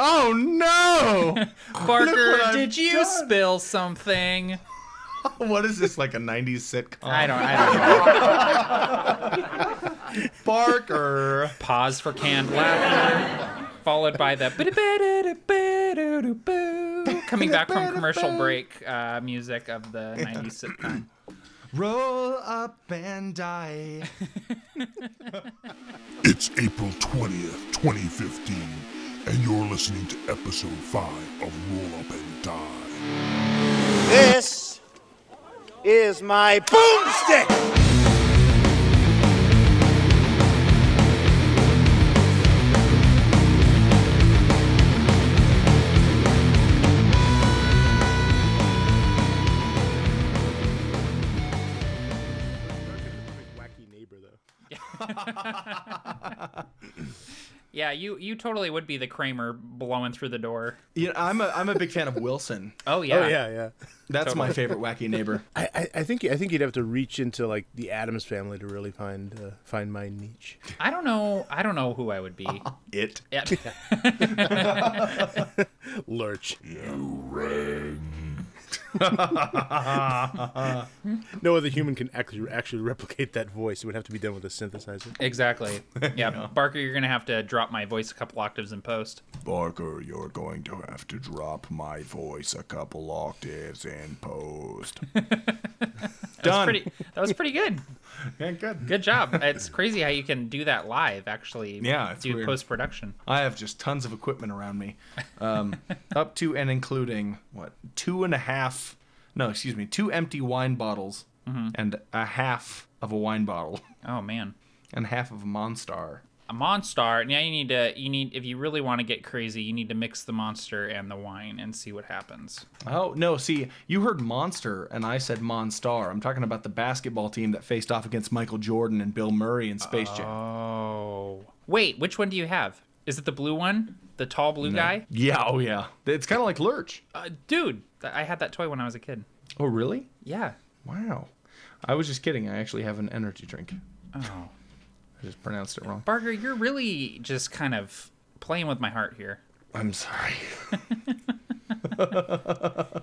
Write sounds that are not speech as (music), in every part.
Oh no! (laughs) Barker, what I've did you done. spill something? (laughs) what is this like a '90s sitcom? I don't. I don't know. (laughs) Barker. Pause for canned laughter, followed by the coming back from commercial break uh, music of the '90s sitcom. Roll up and die. It's April 20th, 2015, and you're listening to episode 5 of Roll Up and Die. This is my boomstick! (laughs) (laughs) Wacky neighbor though. Yeah, you you totally would be the Kramer blowing through the door. Yeah, I'm a I'm a big fan of Wilson. (laughs) Oh yeah. Oh yeah, yeah. That's my favorite wacky neighbor. (laughs) I, I, I think I think you'd have to reach into like the Addams family to really find uh, find my niche. I don't know. I don't know who I would be. (laughs) It. Yeah. Lurch. (laughs) no other human can actually actually replicate that voice. It would have to be done with a synthesizer. exactly. (laughs) Yeah. Barker, you're gonna have to drop my voice a couple octaves in post. Barker, you're going to have to drop my voice a couple octaves in post. (laughs) Done. Pretty. That was pretty good. (laughs) Yeah, good. Good job. (laughs) It's crazy how you can do that live. Actually. Yeah, it's Do post production. I have just tons of equipment around me, um, (laughs) up to and including what two and a half, no, excuse me, two empty wine bottles and a half of a wine bottle Oh man. and half of a Monstar. A monster. Now you need to. You need if you really want to get crazy, you need to mix the monster and the wine and see what happens. Oh no! See, you heard Monster, and I said Monstar. I'm talking about the basketball team that faced off against Michael Jordan and Bill Murray in Space Jam. Oh. Wait, which one do you have? Is it the blue one? The tall blue guy? Yeah, oh yeah. It's kind of like Lurch. Uh, dude, I had that toy when I was a kid. Oh really? Yeah. Wow. I was just kidding. I actually have an energy drink. Oh. I just pronounced it wrong. Barker, you're really just kind of playing with my heart here. I'm sorry. (laughs)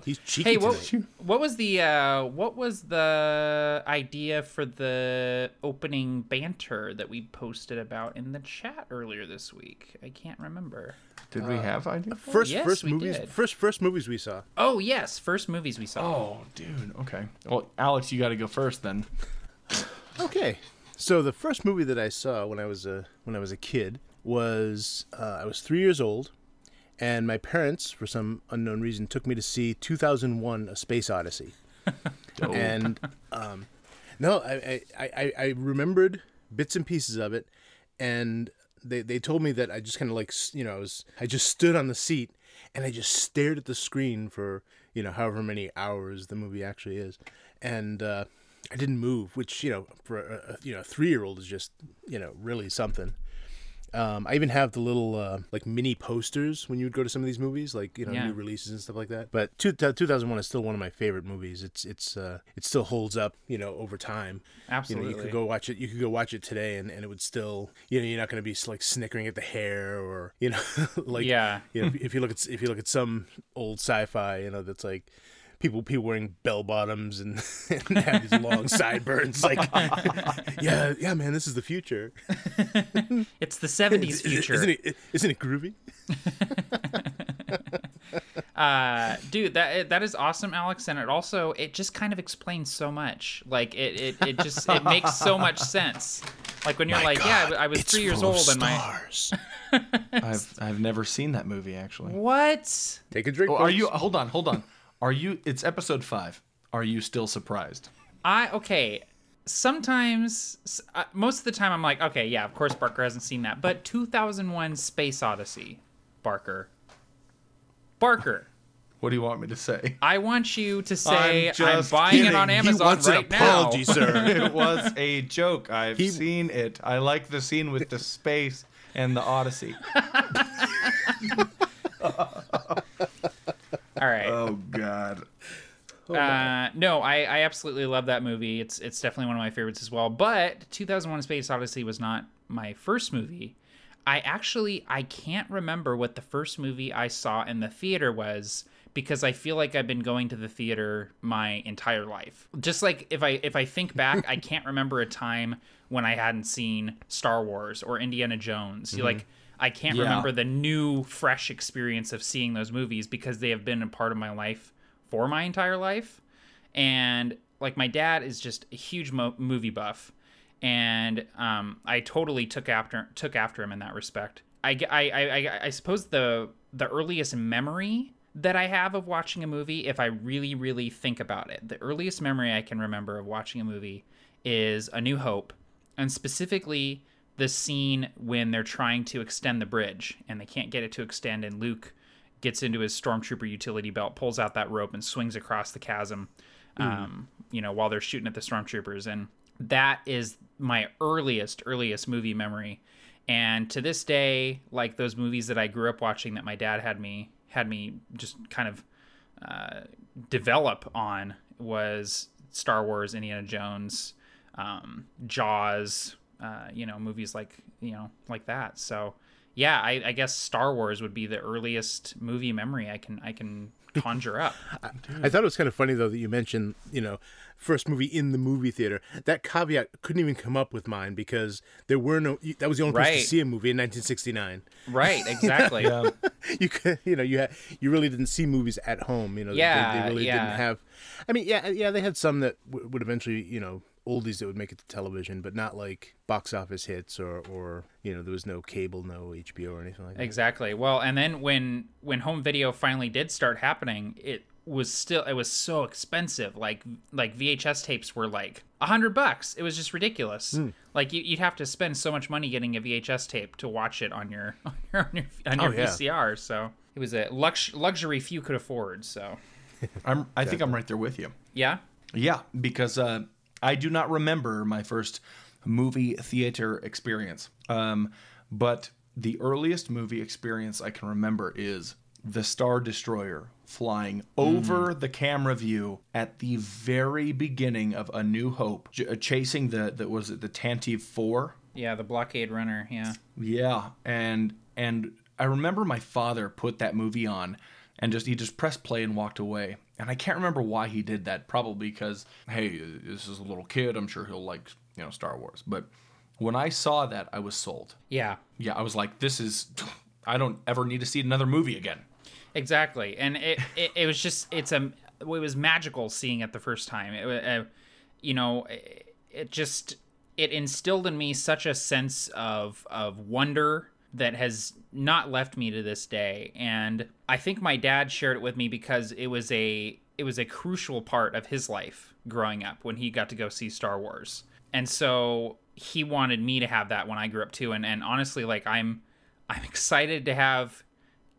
He's cheeky Hey, what today. what was the uh, what was the idea for the opening banter that we posted about in the chat earlier this week? I can't remember. Did we have idea? First, Yes, first we movies, did. first, first movies we saw. Oh yes, first movies we saw. Oh, dude. Okay. Well, Alex, you got to go first then. Okay, so the first movie that I saw when I was a when I was a kid was uh, I was three years old, and my parents, for some unknown reason, took me to see 2001: A Space Odyssey. (laughs) and um, no, I, I, I, I remembered bits and pieces of it, and they, they told me that I just kind of like you know I was I just stood on the seat and I just stared at the screen for you know however many hours the movie actually is, and uh, I didn't move, which you know for a, you know three year old is just you know really something. Um, I even have the little uh, like mini posters when you would go to some of these movies, like you know Yeah. new releases and stuff like that. But two, 2001 is still one of my favorite movies. It's it's uh, it still holds up, you know, over time. You know, Absolutely. you could go watch it. You could go watch it today, and, and it would still, you know, you're not going to be like snickering at the hair or you know, (laughs) like Yeah. You know, if, if you look at if you look at some old sci-fi, you know, that's like. People, people wearing bell bottoms and, (laughs) and have these long sideburns. Like, (laughs) yeah, yeah, man, this is the future. (laughs) It's the '70s future. Isn't it? Isn't it groovy? uh dude that that is awesome alex and it also it just kind of explains so much like it it, it just it makes so much sense like when you're like yeah I was three years old and my stars. I've I've never seen that movie actually. what Take a drink. Oh, are you? Hold on, hold on. Are you? It's episode five. Are you still surprised? i okay sometimes uh, most of the time i'm like okay yeah of course barker hasn't seen that but 2001 space odyssey barker barker What do you want me to say? i want you to say i'm, just buying it on He amazon wants right an apology, now sir. (laughs) it was a joke. I've He- seen it. I like the scene with the space and the Odyssey. (laughs) all right Oh God. Uh, no, I, I absolutely love that movie. It's it's definitely one of my favorites as well. But 2001: Space Odyssey was not my first movie. I actually I can't remember what the first movie I saw in the theater was because I feel like I've been going to the theater my entire life. Just like if I if I think back, I (laughs) can't remember a time when I hadn't seen Star Wars or Indiana Jones. Mm-hmm. Like I can't Yeah. remember the new fresh experience of seeing those movies because they have been a part of my life for my entire life. And like my dad is just a huge mo- movie buff and um, I totally took after took after him in that respect. I I I suppose the the earliest memory that I have of watching a movie, if I really really think about it, the earliest memory I can remember of watching a movie is A New Hope, and specifically the scene when they're trying to extend the bridge and they can't get it to extend, and Luke gets into his stormtrooper utility belt, pulls out that rope, and swings across the chasm. Um, you know, while they're shooting at the stormtroopers, and that is my earliest earliest movie memory. And to this day, like those movies that I grew up watching, that my dad had me had me just kind of uh, develop on was Star Wars, Indiana Jones, um, Jaws, uh, you know, movies like you know like that. So yeah, I, I guess Star Wars would be the earliest movie memory I can I can (laughs) conjure up. I thought it was kind of funny though that you mentioned, you know, first movie in the movie theater. That caveat couldn't even come up with mine because there were no. That was the only place to see a movie in 1969. right, (laughs) exactly. (laughs) You could, you know, you had, you really didn't see movies at home. You know, they- Yeah, they, really yeah. didn't have. I mean, yeah, yeah, they had some that w- would eventually, you know, oldies that would make it to television, but not like box office hits or, or you know, there was no cable, no HBO or anything like that. Exactly. Well, and then when when home video finally did start happening, it was still it was so expensive. Like like VHS tapes were like a hundred bucks. It was just ridiculous. Hmm. Like you, you'd have to spend so much money getting a VHS tape to watch it on your (laughs) on your on your, on your Oh, yeah. VCR. So it was a lux, luxury few could afford. So I'm, I think I'm right there with you. yeah. Yeah, because uh, I do not remember my first movie theater experience. Um, but the earliest movie experience I can remember is the Star Destroyer flying over the camera view at the very beginning of A New Hope, j- uh, chasing the that was it the Tantive Four. Yeah, the blockade runner. Yeah. Yeah, and and I remember my father put that movie on and just he just pressed play and walked away. And I can't remember why he did that. Probably because hey, this is a little kid. I'm sure he'll like you know Star Wars. But when I saw that, I was sold. Yeah. Yeah, I was like, this is. I don't ever need to see another movie again. Exactly, and it, (laughs) it it was just it's a it was magical seeing it the first time. It, uh, you know, it, it just it instilled in me such a sense of of wonder that has not left me to this day. And I think my dad shared it with me because it was a it was a crucial part of his life growing up when he got to go see Star Wars. And so he wanted me to have that when I grew up too. And and honestly, like I'm I'm (laughs) excited to have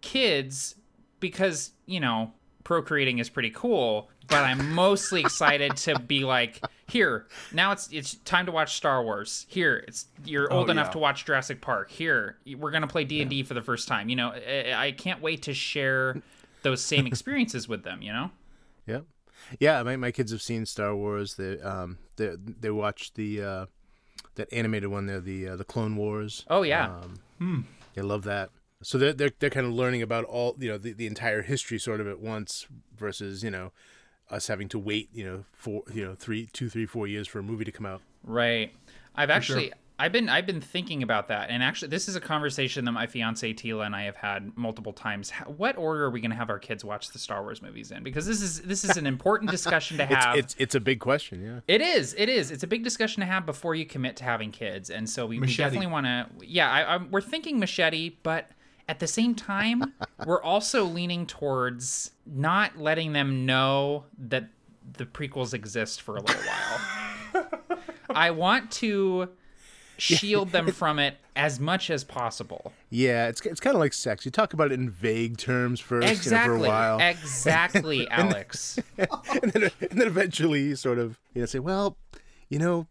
kids because you know procreating is pretty cool but i'm mostly excited to be like here now it's it's time to watch star wars here it's you're old Oh, enough yeah. to watch jurassic park here we're gonna play d&d for the first time you know I, I can't wait to share those same (laughs) experiences with them you know Yeah, yeah. My, my kids have seen Star Wars. They um they they watched the uh, that animated one there, the uh, the Clone Wars. oh yeah Um, They love that. So they're they're, they're kind of learning about all you know the, the entire history sort of at once versus you know us having to wait you know four you know three two three four years for a movie to come out. Right. I've actually I've been I've been thinking about that, and actually this is a conversation that my fiance Tila and I have had multiple times. How, what order are we going to have our kids watch the Star Wars movies in? Because this is this is an important discussion to (laughs) have. it's it's a big question. Yeah. It is. It is. It's a big discussion to have before you commit to having kids, and so we, we definitely want to. Yeah, I, I'm, we're thinking machete, but at the same time, (laughs) we're also leaning towards not letting them know that the prequels exist for a little while. (laughs) I want to shield them (laughs) from it as much as possible. Yeah, it's it's kind of like sex. You talk about it in vague terms first, you know, for Exactly. a while, Exactly, Alex. and then and then eventually you sort of you know say, well, you know,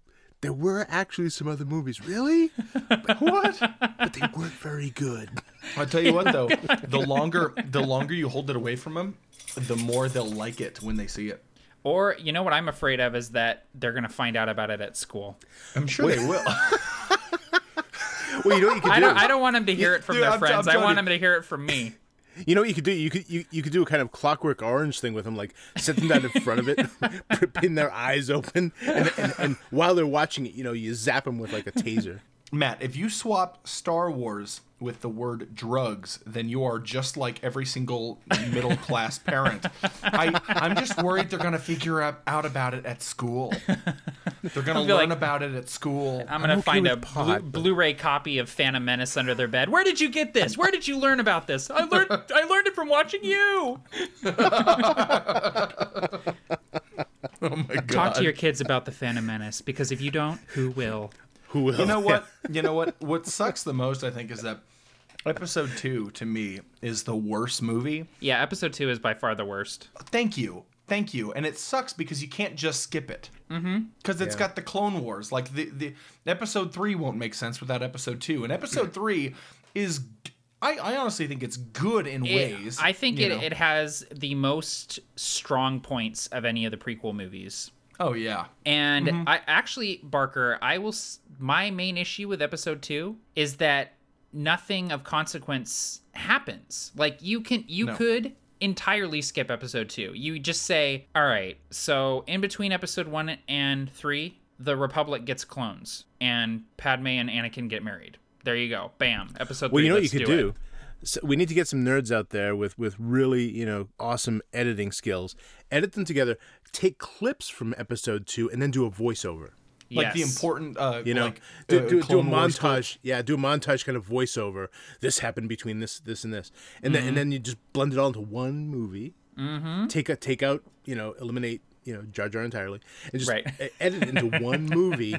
there were actually some other movies, really, But, (laughs) What? but they (laughs) weren't very good. I'll tell you what though, the longer the longer you hold it away from them, the more they'll like it when they see it. Or you know what I'm afraid of is that they're gonna find out about it at school. I'm sure they will. (laughs) Well, you know what you could I do. don't. I don't want them to hear it from Dude, their I'm- I'm friends. I want you. them to hear it from me. You know what you could do? You could you, you could do a kind of clockwork orange thing with them, like sit them down in front of it, (laughs) pin their eyes open, and, and, and while they're watching it, you know, you zap them with like a taser. Matt, if you swap Star Wars with the word drugs, then you are just like every single middle class parent. I, I'm just worried they're going to figure out, out about it at school. They're going to learn like- about it at school. I'm gonna okay find a pot, Blu- but- Blu-ray copy of Phantom Menace under their bed. Where did you get this? Where did you learn about this? I learned. I learned it from watching you. (laughs) oh my god. Talk to your kids about the Phantom Menace because if you don't, who will? Who will? You know what? (laughs) You know what? What sucks the most, I think, is that episode two to me is the worst movie. Yeah, episode two is by far the worst. Thank you, thank you. And it sucks because you can't just skip it. Mm-hmm. Because it's got the Clone Wars. Like the the episode three won't make sense without episode two, and episode (clears throat) three is. I, I honestly think it's good in It- ways. I think it, know. it has the most strong points of any of the prequel movies. Oh yeah. And Mm-hmm. I actually, Barker, I will. My main issue with episode two is that nothing of consequence happens. Like you can, you No. could entirely skip episode two. You just say, all right, so in between episode one and three, the Republic gets clones, and Padme and Anakin get married. There you go. Bam. Episode Well, three. you know what you could do do. It. So we need to get some nerds out there with with really you know awesome editing skills. Edit them together. Take clips from episode two and then do a voiceover. Like the important, uh, You know, like do, uh, do, do a Clone Wars montage. Yeah, do a montage kind of voiceover. This happened between this, this, and this, and then Mm-hmm. and then you just blend it all into one movie. Mm-hmm. Take a take out, you know, eliminate, you know, Jar Jar entirely, and just Right. edit it into one (laughs) movie.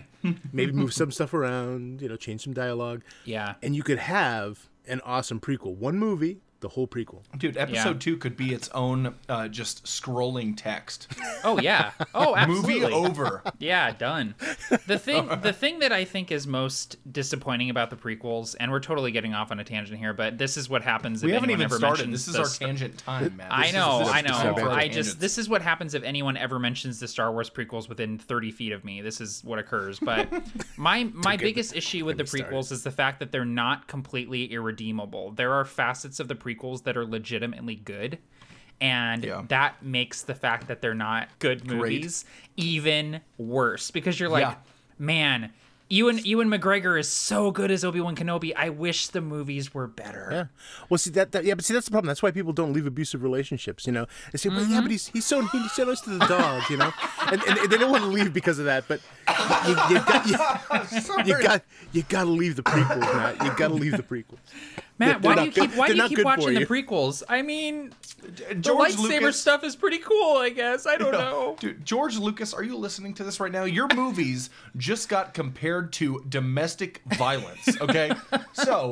Maybe move some stuff around. You know, change some dialogue. Yeah. and you could have an awesome prequel. One movie, the whole prequel. Dude, episode Yeah. two could be its own uh, just scrolling text. Oh yeah. (laughs) Oh, absolutely. Movie over. Yeah, done. The thing (laughs) the thing that I think is most disappointing about the prequels, and we're totally getting off on a tangent here, but this is what happens We if haven't anyone even ever started. mentions This is the our st- tangent time, man. I know, is, I know. I just this is what happens if anyone ever mentions the Star Wars prequels within 30 feet of me. This is what occurs. But (laughs) my my biggest issue with the me started. prequels is the fact that they're not completely irredeemable. There are facets of the prequels that are legitimately good. And Yeah. that makes the fact that they're not good movies even worse because you're like, Yeah. man, Ewan Ewan McGregor is so good as Obi Wan Kenobi. I wish the movies were better. Yeah. Well, see that, that. Yeah, but see that's the problem. That's why people don't leave abusive relationships. You know, they say, "Well, yeah, but mm-hmm. he's he's so he's so nice to the dog." You know, and, and they don't want to leave because of that. But you, you, got, you, (laughs) you got you got to leave the prequels, Matt. You got to leave the prequels. Matt, why do you keep why do you keep watching the prequels? I mean, the lightsaber Lucas, stuff is pretty cool, I guess. I don't know. Dude, George Lucas, are you listening to this right now? Your movies just got compared to domestic violence, okay? (laughs) So,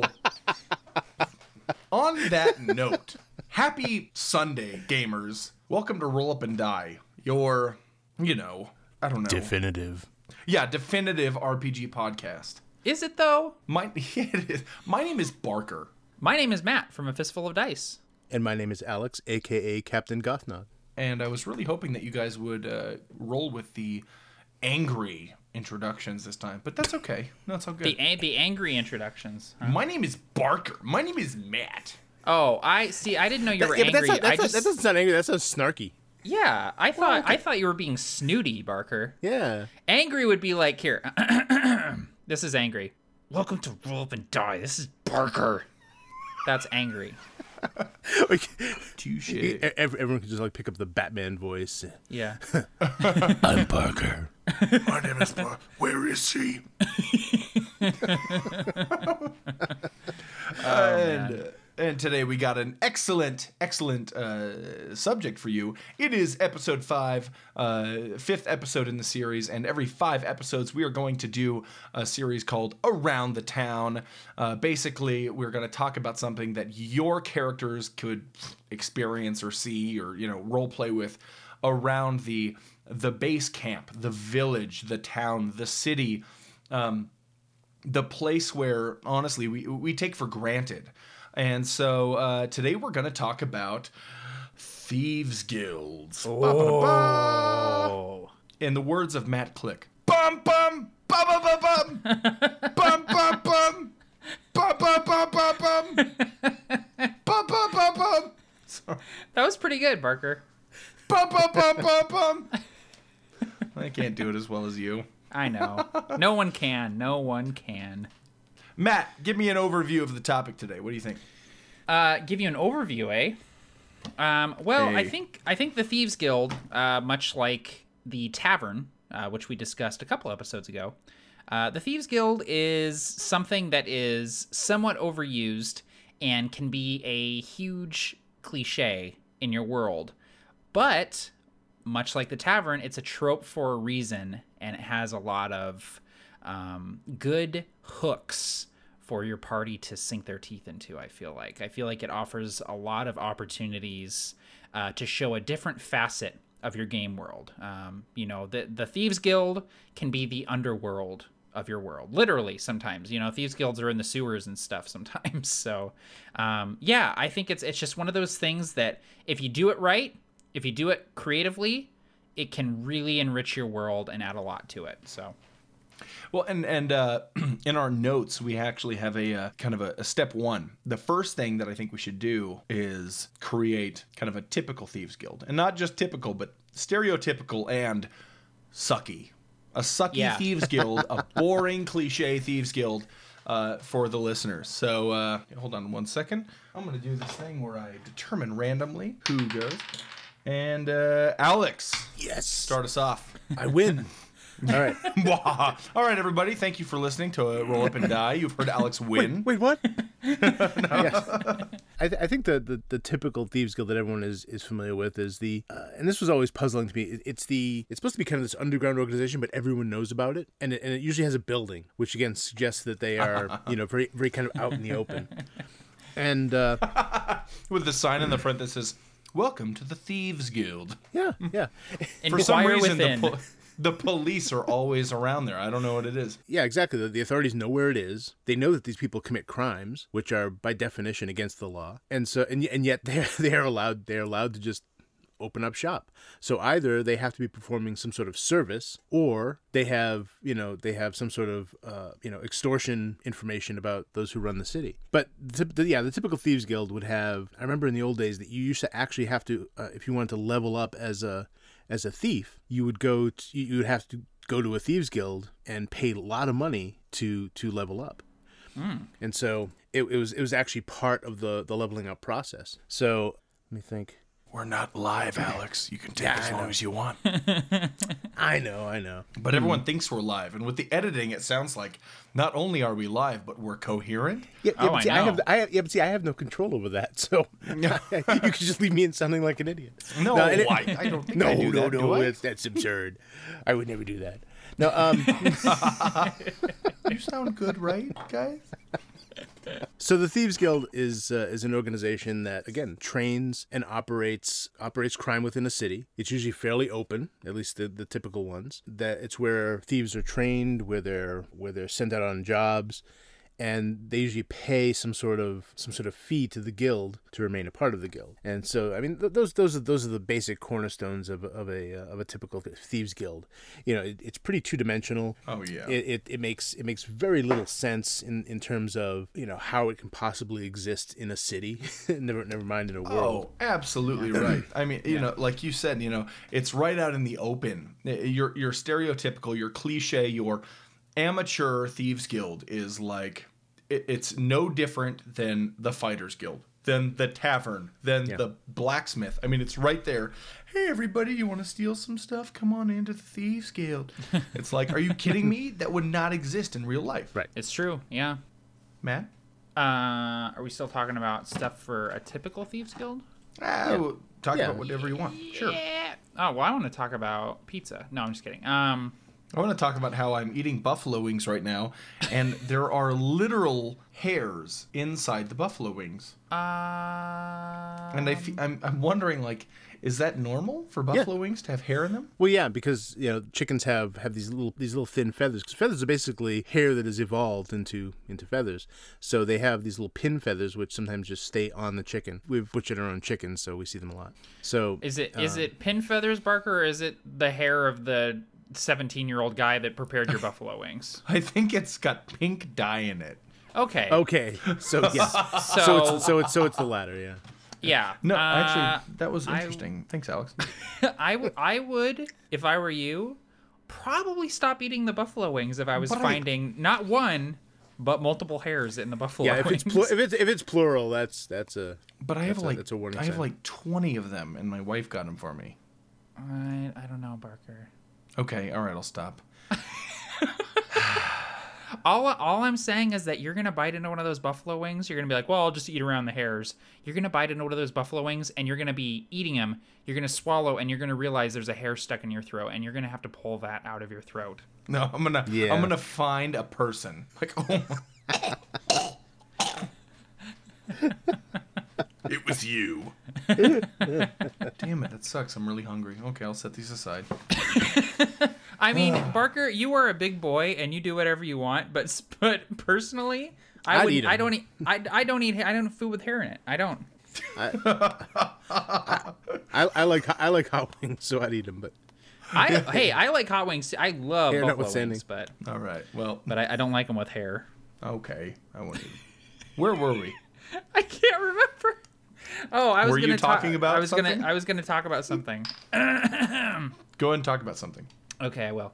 on that note, happy Sunday, gamers. Welcome to Roll Up and Die, your, you know, I don't know. Definitive. yeah, definitive RPG podcast. Is it though? My, (laughs) it is. My name is Barker. My name is Matt from A Fistful of Dice. And my name is Alex, aka Captain Gothnog. and I was really hoping that you guys would uh, roll with the angry introductions this time, but that's okay. That's all good. The a- the angry introductions. huh? My name is Barker. My name is Matt. Oh, I see. I didn't know you were yeah, but angry. that's not, I that's not, just that doesn't sound angry. That sounds snarky. yeah. I thought I thought you were being snooty, Barker. Yeah. Angry would be like here. (clears throat) this is angry. Welcome to Roll Up and Die. This is Barker. That's angry. (laughs) Like, Touche. everyone can just like pick up the Batman voice. Yeah. (laughs) I'm Parker. (laughs) My name is Mark. Where is he? and, uh, and today we got an excellent, excellent uh, subject for you. It is episode five, uh, fifth episode in the series, and every five episodes we are going to do a series called Around the Town. Uh, basically, we're going to talk about something that your characters could experience or see or you know role play with around the the base camp, the village, the town, the city. Um, the place where honestly we we take for granted. And so uh, today we're going to talk about thieves guilds. Oh. In the words of Matt Click, bum bum bum (laughs) bum bum bum bum bum bum. Bum bum bum bum. Sorry. That was pretty good, Barker. Bum bum bum bum bum. I can't do it as well as you. I know. No one can. No one can. Matt, give me an overview of the topic today. What do you think? Uh, give you an overview, eh? Um, well, I think I think the Thieves Guild, uh, much like the Tavern, uh, which we discussed a couple episodes ago, uh, the Thieves Guild is something that is somewhat overused and can be a huge cliche in your world. But much like the tavern, it's a trope for a reason, and it has a lot of um, good hooks for your party to sink their teeth into. I feel like I feel like it offers a lot of opportunities uh, to show a different facet of your game world. Um, you know, the the thieves guild can be the underworld of your world, literally. Sometimes, you know, thieves guilds are in the sewers and stuff (laughs) sometimes. So, um, yeah, I think it's it's just one of those things that if you do it right, if you do it creatively, it can really enrich your world and add a lot to it. So, Well, and and uh, (clears throat) in our notes, we actually have a uh, kind of a, a step one. The first thing that I think we should do is create kind of a typical thieves guild, and not just typical, but stereotypical and sucky. A sucky Yeah. thieves (laughs) guild, a boring cliche thieves guild uh, for the listeners. So uh, hold on one second. I'm going to do this thing where I determine randomly who goes. And uh, Alex, Yes. start us off. I win. (laughs) (laughs) All right. (laughs) All right, everybody. Thank you for listening to uh, Roll Up and (laughs) Die. You've heard Alex win. Wait, what? Yes. I, th- I think the, the the typical thieves guild that everyone is, is familiar with is the, uh, and this was always puzzling to me. It- It's the it's supposed to be kind of this underground organization, but everyone knows about it, and it, and it usually has a building, which again suggests that they are you know very very kind of out in the open. And uh, With the sign in the front that says, Welcome to the Thieves Guild. yeah, yeah, For some Inquire reason, the, within. The police are always around there. I don't know what it is. yeah, exactly. The, the authorities know where it is. They know that these people commit crimes, which are by definition against the law, and so and, and yet they they are allowed they are allowed to just open up shop. So either they have to be performing some sort of service, or they have you know they have some sort of uh, you know extortion information about those who run the city. But the, the, yeah, the typical thieves guild would have. I remember in the old days that you used to actually have to uh, if you wanted to level up as a as a thief, you would go to, you would have to go to a thieves guild and pay a lot of money to to level up. Hmm. And so it, it was it was actually part of the the leveling up process. So let me think. We're not live, Alex. You can take Yeah, as I long know. as you want. (laughs) I know, I know. But everyone thinks we're live. And with the editing, it sounds like not only are we live, but we're coherent. Yeah, yeah, Oh, but I see, I, have know. I have yeah, but see, I have no control over that. (laughs) So (laughs) you could just leave me in sounding like an idiot. No, and it- I, I don't think no, I do no, that, no, do I? that's that's absurd. I would never do that. No, um, You sound good, right, guys? So the Thieves Guild is uh, is an organization that again trains and operates operates crime within a city. It's usually fairly open, at least the, the typical ones. That it's where thieves are trained, where they're where they're sent out on jobs, and they usually pay some sort of some sort of fee to the guild to remain a part of the guild. And so I mean th- those those are those are the basic cornerstones of, of a uh, of a typical thieves guild. You know, it, it's pretty two dimensional Oh, yeah. it, it, it makes it makes very little sense in, in terms of you know how it can possibly exist in a city (laughs) never never mind in a world Oh, absolutely right. I mean, you know, like you said, you know, it's right out in the open. Your your stereotypical, your cliche, your amateur thieves guild is like it, it's no different than the fighters guild, than the tavern, than the blacksmith. I mean, it's right there. Hey, everybody, you want to steal some stuff? Come on into the thieves guild. (laughs) it's like, are you kidding me? That would not exist in real life, Right. it's true. Yeah. man Uh, are we still talking about stuff for a typical thieves guild? Ah, well, talk Yeah. about whatever you want. Sure. Oh well, I want to talk about pizza. No, I'm just kidding. Um, I want to talk about how I'm eating buffalo wings right now, and (laughs) there are literal hairs inside the buffalo wings, uh, and I fe- I'm I'm wondering like, is that normal for buffalo wings to have hair in them? well yeah because you know chickens have have these little these little thin feathers. Because feathers are basically hair that has evolved into into feathers. So they have these little pin feathers which sometimes just stay on the chicken. We've butchered our own chickens so we see them a lot. So is it is uh, it pin feathers, Barker, or is it the hair of the 17 year old guy that prepared your buffalo wings? (laughs) I think it's got pink dye in it. Okay. Okay, so (laughs) yes, so, So, it's so it's so it's the latter, yeah. yeah. No, uh, actually, that was I- interesting. Thanks, Alex. (laughs) I, w- I would, if I were you, probably stop eating the buffalo wings if I was But I- finding not one, but multiple hairs in the buffalo Yeah, if wings. it's plu- if it's if it's plural, that's that's a But I have That's a- like that's a warning I have sign. like twenty of them, and my wife got them for me. I, I don't know, Barker. Okay, all right, I'll stop. (laughs) All, all I'm saying is that you're gonna bite into one of those buffalo wings. You're gonna be like, well, I'll just eat around the hairs. You're gonna bite into one of those buffalo wings, and you're gonna be eating them. You're gonna swallow, and you're gonna realize there's a hair stuck in your throat, and you're gonna have to pull that out of your throat. No, I'm gonna Yeah. I'm gonna find a person. Like, oh my. (laughs) it was you. (laughs) Damn it, that sucks. I'm really hungry. Okay, I'll set these aside. (laughs) I mean, (sighs) Barker, you are a big boy and you do whatever you want, but (laughs) but personally, I I'd would. eat 'em. I don't eat. I, I don't eat. I don't eat food with hair in it. I don't. I, I like I like hot wings, so I'd eat them. But I hey, I like hot wings. I love Hair buffalo notwithstanding. wings, but All right. Well, but I, I don't like them with hair. okay. I won't. eat. Where were we? I can't remember. Oh, I was Were you talking talk, about I was something? gonna. I was gonna talk about something. (clears throat) Go ahead and talk about something. Okay, I will.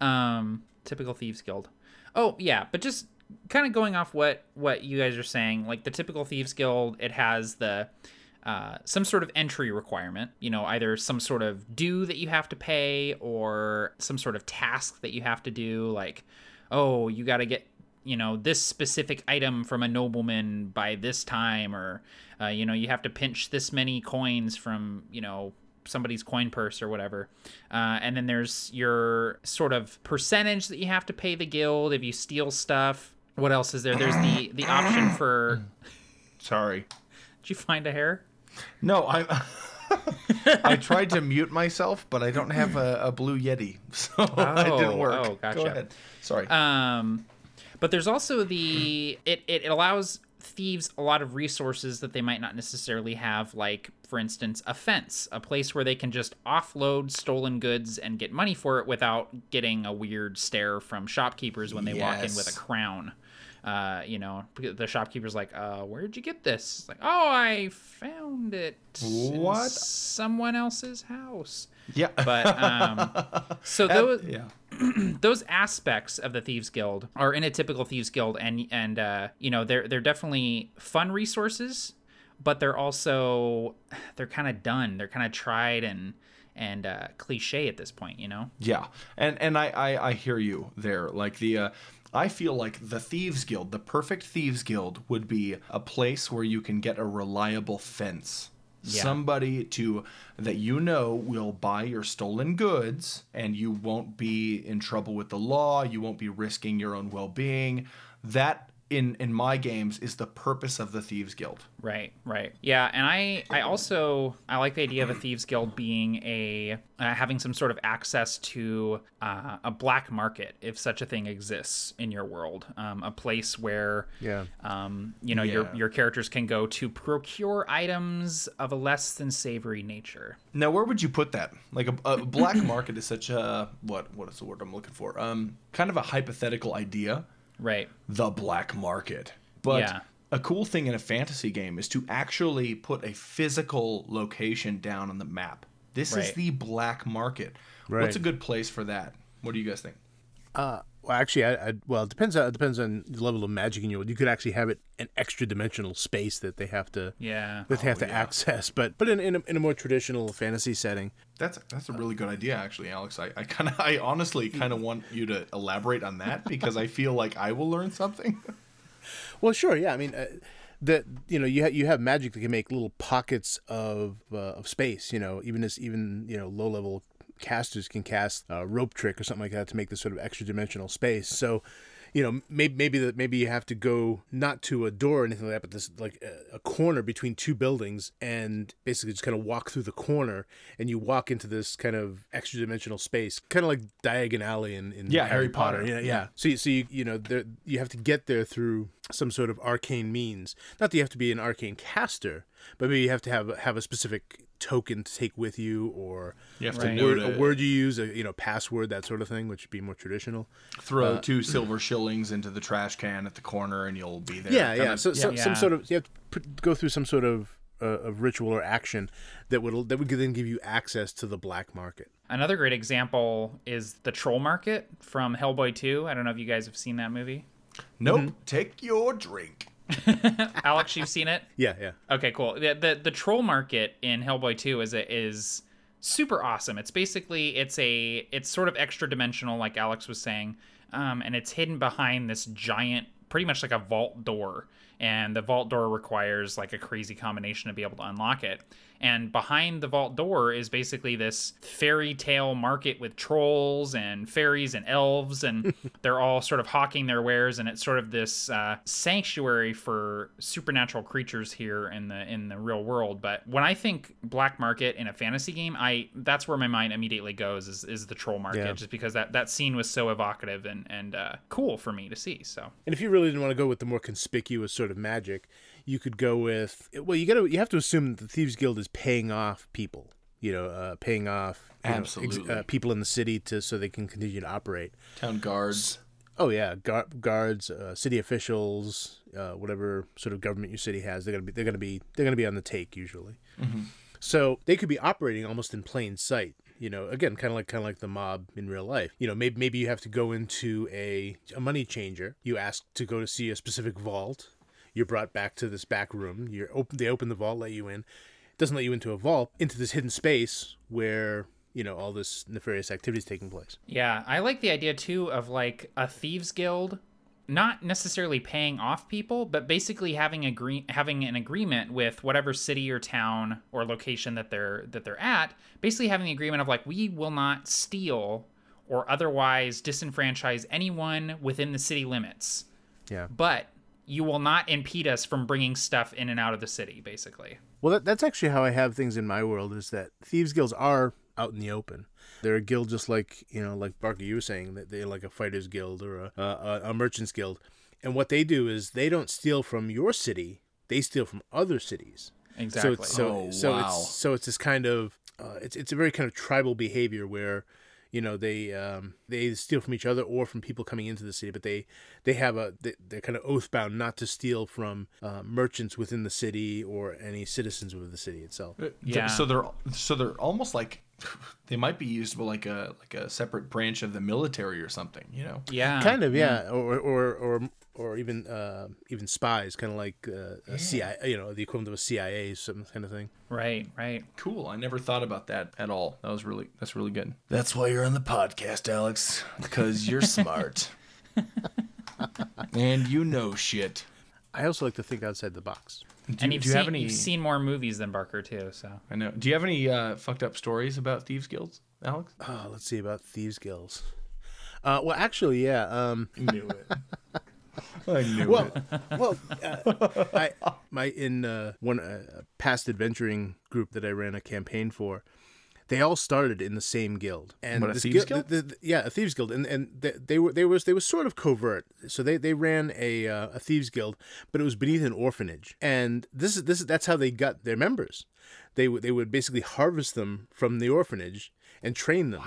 Um, typical thieves guild. Oh yeah, but just kind of going off what what you guys are saying, like the typical thieves guild, it has the uh, some sort of entry requirement. You know, either some sort of due that you have to pay, or some sort of task that you have to do. Like, oh, you got to get you know this specific item from a nobleman by this time, or uh, you know you have to pinch this many coins from you know somebody's coin purse or whatever. Uh, and then there's your sort of percentage that you have to pay the guild if you steal stuff. What else is there? There's the the option (clears throat) for. Sorry. Did you find a hair? No, I. (laughs) I tried to mute myself, but I don't have a, a blue Yeti, (laughs) so it Oh, didn't work. oh, gotcha. Go ahead. Sorry. Um, but there's also the it, it allows thieves a lot of resources that they might not necessarily have, like for instance, a fence, a place where they can just offload stolen goods and get money for it without getting a weird stare from shopkeepers when they walk in with a crown. Uh, you know, the shopkeeper's like, uh, where'd you get this? It's like, oh, I found it in What? someone else's house. yeah. But um, so (laughs) those yeah. (clears throat) those aspects of the thieves guild are in a typical thieves guild and and uh, you know they're they're definitely fun resources but they're also (sighs) they're kind of done they're kind of tried and and uh, cliche at this point you know Yeah, and and I, I I hear you there. Like the, uh, I feel like the thieves guild, the perfect thieves guild, would be a place where you can get a reliable fence. Yeah. Somebody to that you know will buy your stolen goods, and you won't be in trouble with the law. You won't be risking your own well-being. That in in my games is the purpose of the thieves guild. right right yeah and i i also i like the idea of a (clears throat) thieves guild being a uh, having some sort of access to uh, a black market if such a thing exists in your world um, a place where Yeah. um, you know your your characters can go to procure items of a less than savory nature Now, where would you put that? Like a, a black market is such a what? What is the word I'm looking for? Um, kind of a hypothetical idea. Right The black market, but Yeah. a cool thing in a fantasy game is to actually put a physical location down on the map. This is the black market. Right. What's a good place for that? What do you guys think? Uh, well, actually, I, I well, it depends. On, it depends on the level of magic in your. world. You could actually have it an extra dimensional space that they have to yeah that they have Oh, to yeah. access. But but in in a, in a more traditional fantasy setting, That's that's a really good idea, actually, Alex. I, I kind of, (laughs) I honestly kind of (laughs) want you to elaborate on that because I feel like I will learn something. (laughs) Well, sure, yeah. I mean, uh, that you know, you ha- you have magic that can make little pockets of uh, of space. You know, even as even you know low level casters can cast a rope trick or something like that to make this sort of extra dimensional space. So. You know, maybe maybe that maybe you have to go not to a door or anything like that, but this like a, a corner between two buildings, and basically just kind of walk through the corner, and you walk into this kind of extra dimensional space, kind of like Diagon Alley in, in Yeah, Harry Potter. Yeah, yeah. Yeah. So, you, so you, you know, there, you have to get there through some sort of arcane means. Not that you have to be an arcane caster, but maybe you have to have have a specific token to take with you or You have Right. to word, a word you use, a you know password, that sort of thing, which would be more traditional. throw two silver shillings into the trash can at the corner, and you'll be there. Yeah, Kinda- yeah. So, so Yeah. some sort of you have to put, go through some sort of uh, of ritual or action that would that would then give you access to the black market. Another great example is the Troll Market from Hellboy 2. I don't know if you guys have seen that movie. nope. Take your drink. (laughs) Alex, you've seen it? Yeah, yeah. Okay, cool. The, the the troll market in Hellboy 2 is a, is super awesome. It's basically it's a it's sort of extra dimensional like Alex was saying. Um, and it's hidden behind this giant pretty much like a vault door and the vault door requires like a crazy combination to be able to unlock it. And behind the vault door is basically this fairy tale market with trolls and fairies and elves, and (laughs) they're all sort of hawking their wares. And it's sort of this uh, sanctuary for supernatural creatures here in the in the real world. But when I think black market in a fantasy game, I that's where my mind immediately goes is, is the troll market, Yeah. just because that that scene was so evocative and and uh, cool for me to see. So And if you really didn't want to go with the more conspicuous sort of magic, you could go with well, you got to you have to assume that the Thieves Guild is paying off people. You know, uh, paying off you know, ex- Absolutely. uh, people in the city to so they can continue to operate. Town guards. Oh yeah, Gu- guards, uh, city officials, uh, whatever sort of government your city has, they're gonna be they're gonna be they're gonna be on the take usually. So they could be operating almost in plain sight. You know, again, kind of like kind of like the mob in real life. You know, maybe maybe you have to go into a a money changer. You ask to go to see a specific vault. You're brought back to this back room. You're open. They open the vault, let you in. It doesn't let you into a vault, into this hidden space where you know all this nefarious activity is taking place. Yeah, I like the idea too of like a thieves guild not necessarily paying off people, but basically having agree having an agreement with whatever city or town or location that they're that they're at, basically having the agreement of like we will not steal or otherwise disenfranchise anyone within the city limits. Yeah. But you will not impede us from bringing stuff in and out of the city, basically. Well, that, that's actually how I have things in my world. Is that thieves guilds are out in the open. They're a guild just like you know, like Barker, you were saying that they're like a fighters guild or a, a, a merchants guild. And what they do is they don't steal from your city; they steal from other cities. Exactly. So it's so Oh, so wow. it's so it's this kind of uh, it's it's a very kind of tribal behavior where you know they um, they steal from each other or from people coming into the city, but they they have a they, they're kind of oath bound not to steal from uh, merchants within the city or any citizens of the city itself. Yeah. So they're so they're almost like (laughs) they might be used by like a like a separate branch of the military or something. You know. yeah. kind of yeah, or or or or even uh, even spies, kind of like uh, a CIA, you know, the equivalent of a CIA, some kind of thing. Right, right. Cool. I never thought about that at all. That was really that's really good. That's why you're on the podcast, Alex, because you're smart. (laughs) and you know shit. I also like to think outside the box. Do, and you- you've do you seen, have any you've seen more movies than Barker too, so I know. Do you have any uh, fucked up stories about thieves guilds, Alex? Oh, let's see about thieves guilds. Uh, well, actually, yeah. Um, knew it. (laughs) I knew well, it. well, uh, I my in uh, one uh, past adventuring group that I ran a campaign for. They all started in the same guild, and What, a thieves guild- guild? the- the- yeah, a thieves guild, and and they, they were they was they was sort of covert. So they, they ran a uh, a thieves guild, but it was beneath an orphanage, and this is this is that's how they got their members. They would they would basically harvest them from the orphanage and train them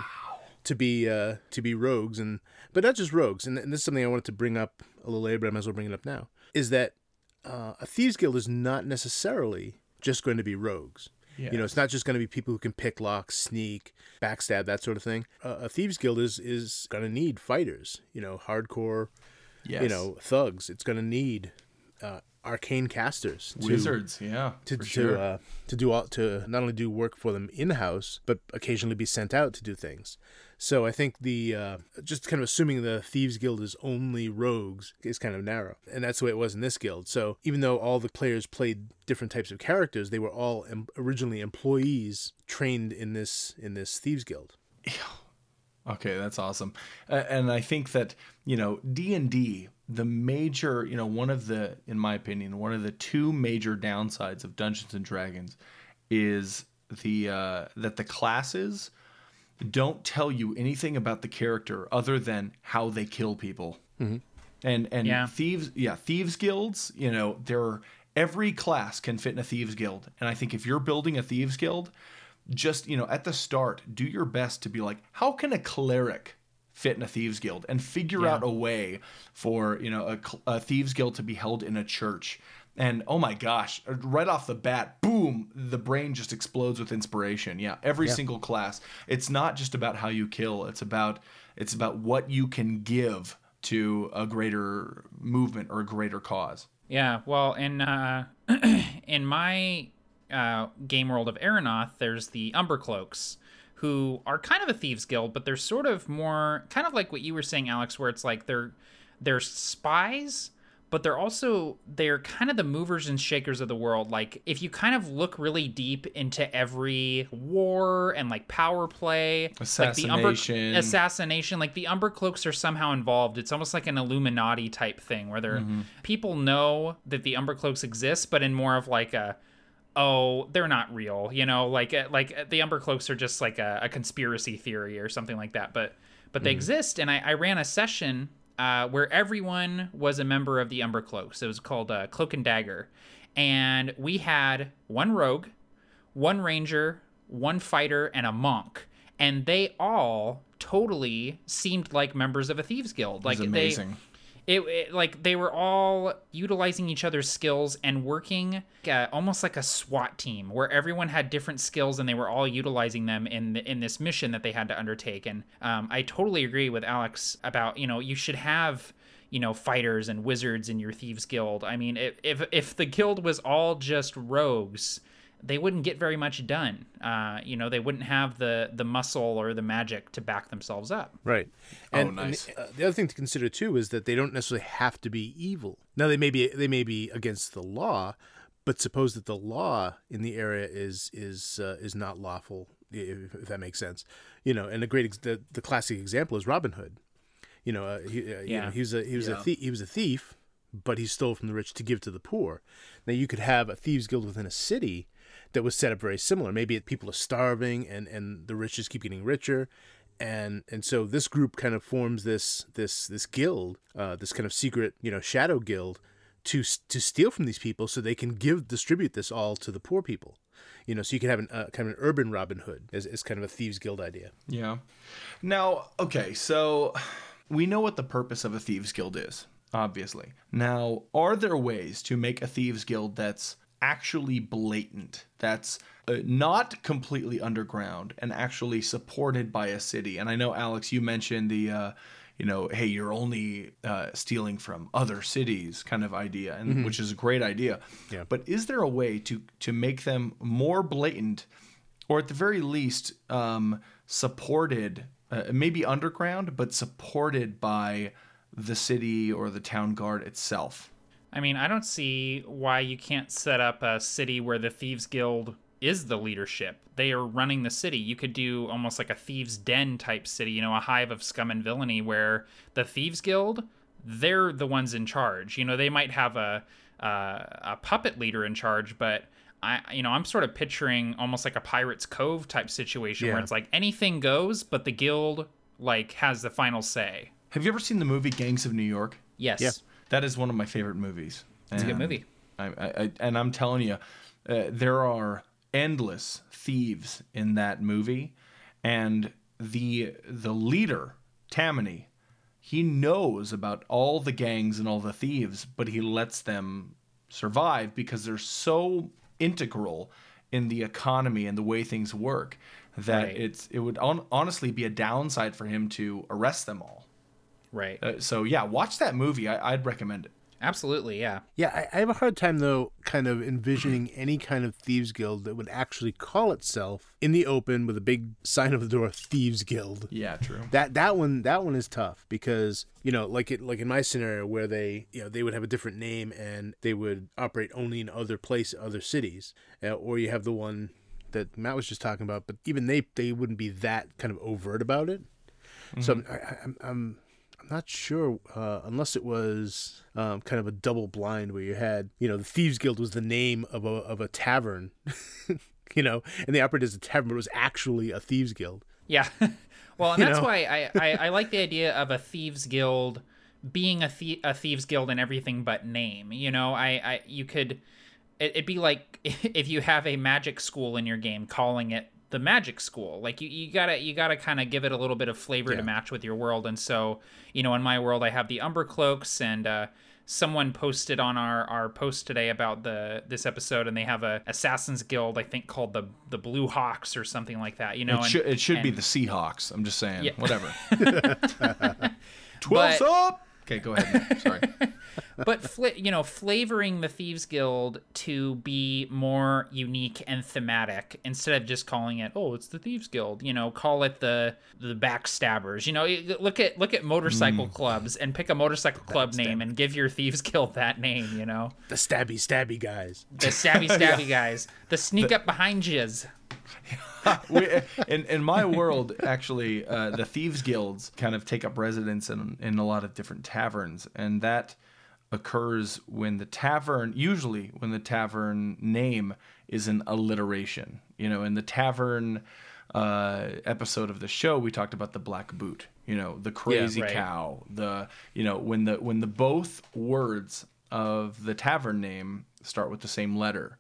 to be uh, to be rogues, and but not just rogues. And, and this is something I wanted to bring up a little later, but I might as well bring it up now. Is that uh, a thieves guild is not necessarily just going to be rogues. You know, it's not just going to be people who can pick locks, sneak, backstab, that sort of thing. Uh, a thieves guild is is going to need fighters. You know, hardcore. Yes. You know, thugs. It's going to need uh, arcane casters. to- wizards. Yeah. to to sure. uh, to do all to not only do work for them in house, but occasionally be sent out to do things. So I think the uh, just kind of assuming the thieves guild is only rogues is kind of narrow, and that's the way it was in this guild. So even though all the players played different types of characters, they were all em- originally employees trained in this in this thieves guild. Okay, that's awesome. And I think that, you know, D&D, the major, you know, one of the in my opinion, one of the two major downsides of Dungeons and Dragons is the uh that the classes don't tell you anything about the character other than how they kill people. Mm-hmm. And and Yeah. thieves, yeah, thieves guilds, you know, there are, every class can fit in a thieves guild, and I think if you're building a thieves guild, just you know at the start, do your best to be like, how can a cleric fit in a thieves guild? And figure out a way for you know a, a thieves guild to be held in a church and oh my gosh right off the bat boom the brain just explodes with inspiration. Yeah every single class. It's not just about how you kill. It's about it's about what you can give to a greater movement or a greater cause. Yeah, well, in uh, (clears throat) in my uh, game world of Aeronoth, there's the Umbercloaks, who are kind of a thieves guild, but they're sort of more kind of like what you were saying, Alex, where it's like they're they're spies, but they're also they're kind of the movers and shakers of the world. Like if you kind of look really deep into every war and like power play, like the Umber, Assassination. assassination, like the Umber Cloaks are somehow involved. It's almost like an Illuminati type thing where they're people know that the Umber Cloaks exist, but in more of like a oh they're not real you know like uh, like uh, the umber cloaks are just like a, a conspiracy theory or something like that but but they exist and I, I ran a session uh, where everyone was a member of the umber cloaks. It was called uh, cloak and dagger. And we had one rogue one ranger one fighter and a monk. And they all totally seemed like members of a thieves guild. Like amazing it, it like they were all utilizing each other's skills and working uh, almost like a SWAT team where everyone had different skills and they were all utilizing them in the, in this mission that they had to undertake. And um, I totally agree with Alex about you know you should have you know fighters and wizards in your thieves guild. I mean if if if the guild was all just rogues. They wouldn't get very much done. Uh, you know, they wouldn't have the the muscle or the magic to back themselves up. Right. Oh, And, and nice. the, uh, the other thing to consider too is that they don't necessarily have to be evil. Now they may be they may be against the law, but suppose that the law in the area is is uh, is not lawful, if, if that makes sense. You know, and a great ex- the, the classic example is Robin Hood. You know, uh, he, uh, you Yeah. know, he was a he was Yeah. a thief, he was a thief, but he stole from the rich to give to the poor. Now you could have a thieves guild within a city that was set up very similar. Maybe people are starving and and the rich just keep getting richer, and and so this group kind of forms this this this guild, uh, this kind of secret you know shadow guild, to to steal from these people so they can give distribute this all to the poor people. You know, so you can have an uh, kind of an urban Robin Hood as, as kind of a thieves guild idea. Yeah. Now, okay, so we know what the purpose of a thieves guild is, obviously. Now, are there ways to make a thieves guild that's actually blatant, that's uh, not completely underground and actually supported by a city? And I know Alex, you mentioned the uh you know, hey, you're only uh, stealing from other cities kind of idea, and which is a great idea. Yeah. But is there a way to to make them more blatant or at the very least um, supported uh, maybe underground but supported by the city or the town guard itself I mean, I don't see why you can't set up a city where the Thieves Guild is the leadership. They are running the city. You could do almost like a Thieves' Den type city, you know, a hive of scum and villainy where the Thieves Guild, they're the ones in charge. You know, they might have a uh, a puppet leader in charge, but I, you know, I'm sort of picturing almost like a Pirates Cove type situation where it's like anything goes, but the guild like has the final say. have you ever seen the movie gangs of new york Yes, Yeah. That is one of my favorite movies it's a good movie. I, I, I, and i'm telling you uh, there are endless thieves in that movie and the the leader tammany he knows about all the gangs and all the thieves but he lets them survive because they're so integral in the economy and the way things work that Right. it's it would on, honestly be a downside for him to arrest them all Right. uh, so yeah watch that movie I, i'd recommend it Absolutely, yeah. Yeah, I, I have a hard time though, kind of envisioning (clears throat) any kind of thieves guild that would actually call itself in the open with a big sign over the door, thieves guild. yeah true That that one that one is tough because you know like it like in my scenario where they you know they would have a different name and they would operate only in other place other cities uh, or you have the one that Matt was just talking about but even they they wouldn't be that kind of overt about it so I'm, I, I'm I'm I'm not sure uh, unless it was um, kind of a double blind where you had you know the thieves guild was the name of a of a tavern (laughs) you know and they operated as a tavern but it was actually a thieves guild Yeah. (laughs) well, and that's know? why I, I, I like the idea of a thieves guild being a, thie- a thieves guild in everything but name. You know, I, I you could it'd be like (laughs) if you have a magic school in your game, calling it the magic school. Like you, you gotta you gotta kind of give it a little bit of flavor to match with your world. And so, you know, in my world, I have the Umber cloaks, and uh, someone posted on our our post today about the this episode, and they have a Assassin's Guild, I think called the the Blue Hawks or something like that. You know, It and- should, it should be the Seahawks. I'm just saying. Yeah. Whatever. (laughs) (laughs) 12 But- up. Okay, go ahead. Matt. Sorry. (laughs) but fla- you know flavoring the thieves guild to be more unique and thematic instead of just calling it oh it's the thieves guild you know call it the the backstabbers you know look at look at motorcycle mm. clubs and pick a motorcycle club name and give your thieves guild that name you know The stabby stabby guys. the stabby (laughs) stabby guys the sneak up behind yous (laughs) we, in in my world, actually, uh, the thieves guilds kind of take up residence in in a lot of different taverns, and that occurs when the tavern, usually when the tavern name is an alliteration. You know, in the tavern uh, episode of the show, we talked about the black boot. You know, the crazy right. cow. The you know when the when the both words of the tavern name start with the same letter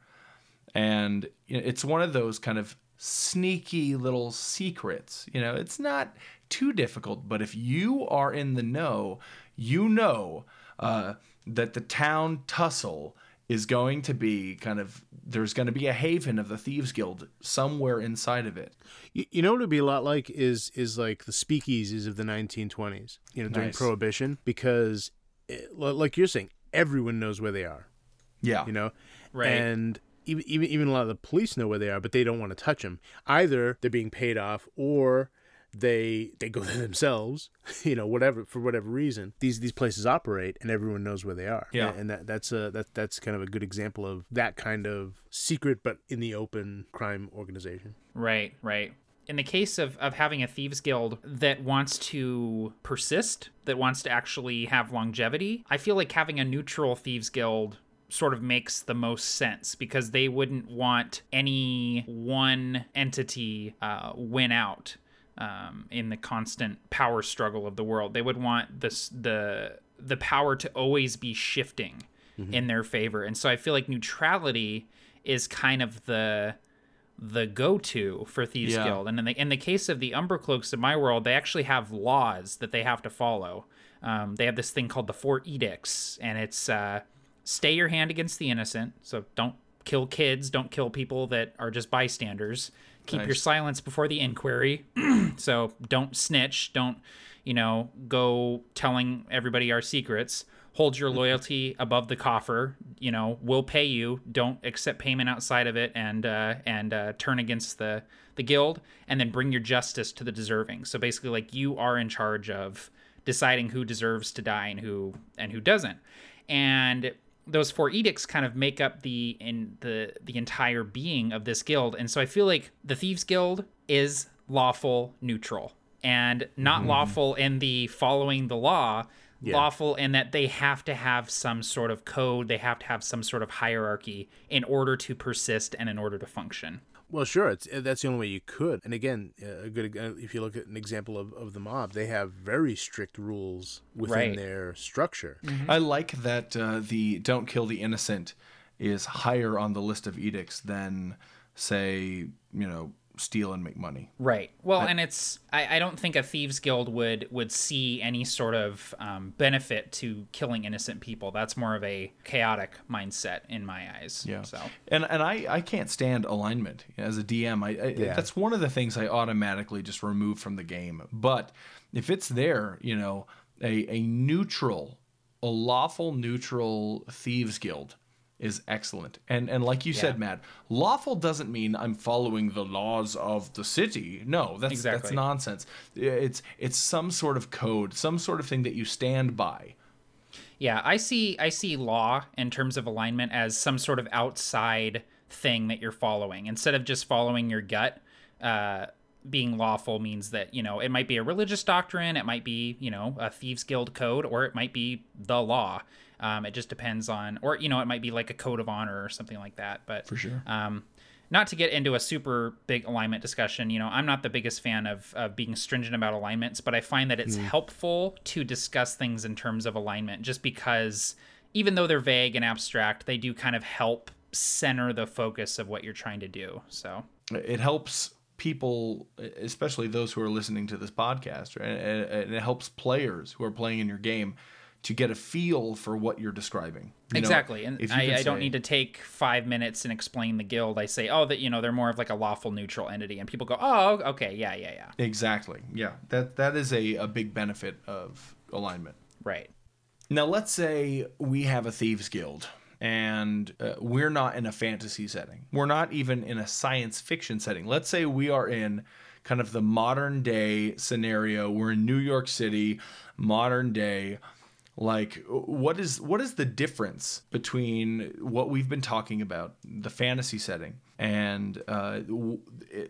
and it's one of those kind of sneaky little secrets you know it's not too difficult but if you are in the know you know uh, that the town tussle is going to be kind of there's going to be a haven of the thieves guild somewhere inside of it You, you know what it'd be a lot like is is like the speakeasies of the 1920s. You know, during Nice. Prohibition, because it, like you're saying, everyone knows where they are. yeah You know, Right. And even even even a lot of the police know where they are, but they don't want to touch them. Either they're being paid off, or they they go (laughs) there themselves. You know, whatever for whatever reason, these these places operate, and everyone knows where they are. Yeah. and that that's a that that's kind of a good example of that kind of secret but in the open crime organization. Right, right. In the case of, of having a thieves guild that wants to persist, that wants to actually have longevity, I feel like having a neutral thieves guild sort of makes the most sense because they wouldn't want any one entity uh, win out um, in the constant power struggle of the world. They would want this the the power to always be shifting in their favor, and so I feel like neutrality is kind of the the go-to for Thieves Yeah. Guild. And in the in the case of the Umbercloaks in my world, they actually have laws that they have to follow. Um, they have this thing called the Four Edicts, and it's uh, stay your hand against the innocent. So don't kill kids, don't kill people that are just bystanders. Keep your silence before the inquiry. (clears throat) so don't snitch. Don't you know go telling everybody our secrets. Hold your loyalty above the coffer. You know, we'll pay you. Don't accept payment outside of it, and uh, and uh, turn against the the guild, and then bring your justice to the deserving. So basically, like you are in charge of deciding who deserves to die and who and who doesn't. And those four edicts kind of make up the in the the entire being of this guild. And so I feel like the Thieves Guild is lawful neutral and not mm-hmm. lawful in the following the law lawful in that they have to have some sort of code they have to have some sort of hierarchy in order to persist and in order to function Well, sure, it's uh, that's the only way you could. And again, uh, a good uh, if you look at an example of, of the mob, they have very strict rules within Right. their structure. I like that uh, the "Don't kill the innocent" is higher on the list of edicts than, say, you know, steal and make money. Right. Well, and it's I, I don't think a thieves guild would would see any sort of um, benefit to killing innocent people. That's more of a chaotic mindset in my eyes. Yeah. So And and I I can't stand alignment as a DM. I, I Yeah. that's one of the things I automatically just remove from the game. But if it's there, you know, a a neutral, a lawful neutral thieves guild is excellent. And and like you said, Matt, lawful doesn't mean I'm following the laws of the city. No, that's that's nonsense. It's it's some sort of code, some sort of thing that you stand by. yeah, I see I see law in terms of alignment as some sort of outside thing that you're following instead of just following your gut. Uh, being lawful means that you know it might be a religious doctrine, it might be you know a thieves guild code, or it might be the law. Um, it just depends on, or you know, it might be like a code of honor or something like that. But For sure. Um, not to get into a super big alignment discussion, you know, I'm not the biggest fan of, of being stringent about alignments, but I find that it's helpful to discuss things in terms of alignment just because even though they're vague and abstract, they do kind of help center the focus of what you're trying to do. So it helps people, especially those who are listening to this podcast, and and it helps players who are playing in your game to get a feel for what you're describing. You know, exactly, and if you I, I don't need to take five minutes and explain the guild. I say, oh, that you know they're more of like a lawful neutral entity, and people go, oh, okay, yeah, yeah, yeah, Exactly. Yeah. That that is a, a big benefit of alignment. right. Now, let's say we have a thieves guild and uh, we're not in a fantasy setting. We're not even in a science fiction setting. Let's say we are in kind of the modern day scenario. We're in New York City, modern day. Like what is what is the difference between what we've been talking about, the fantasy setting, and uh,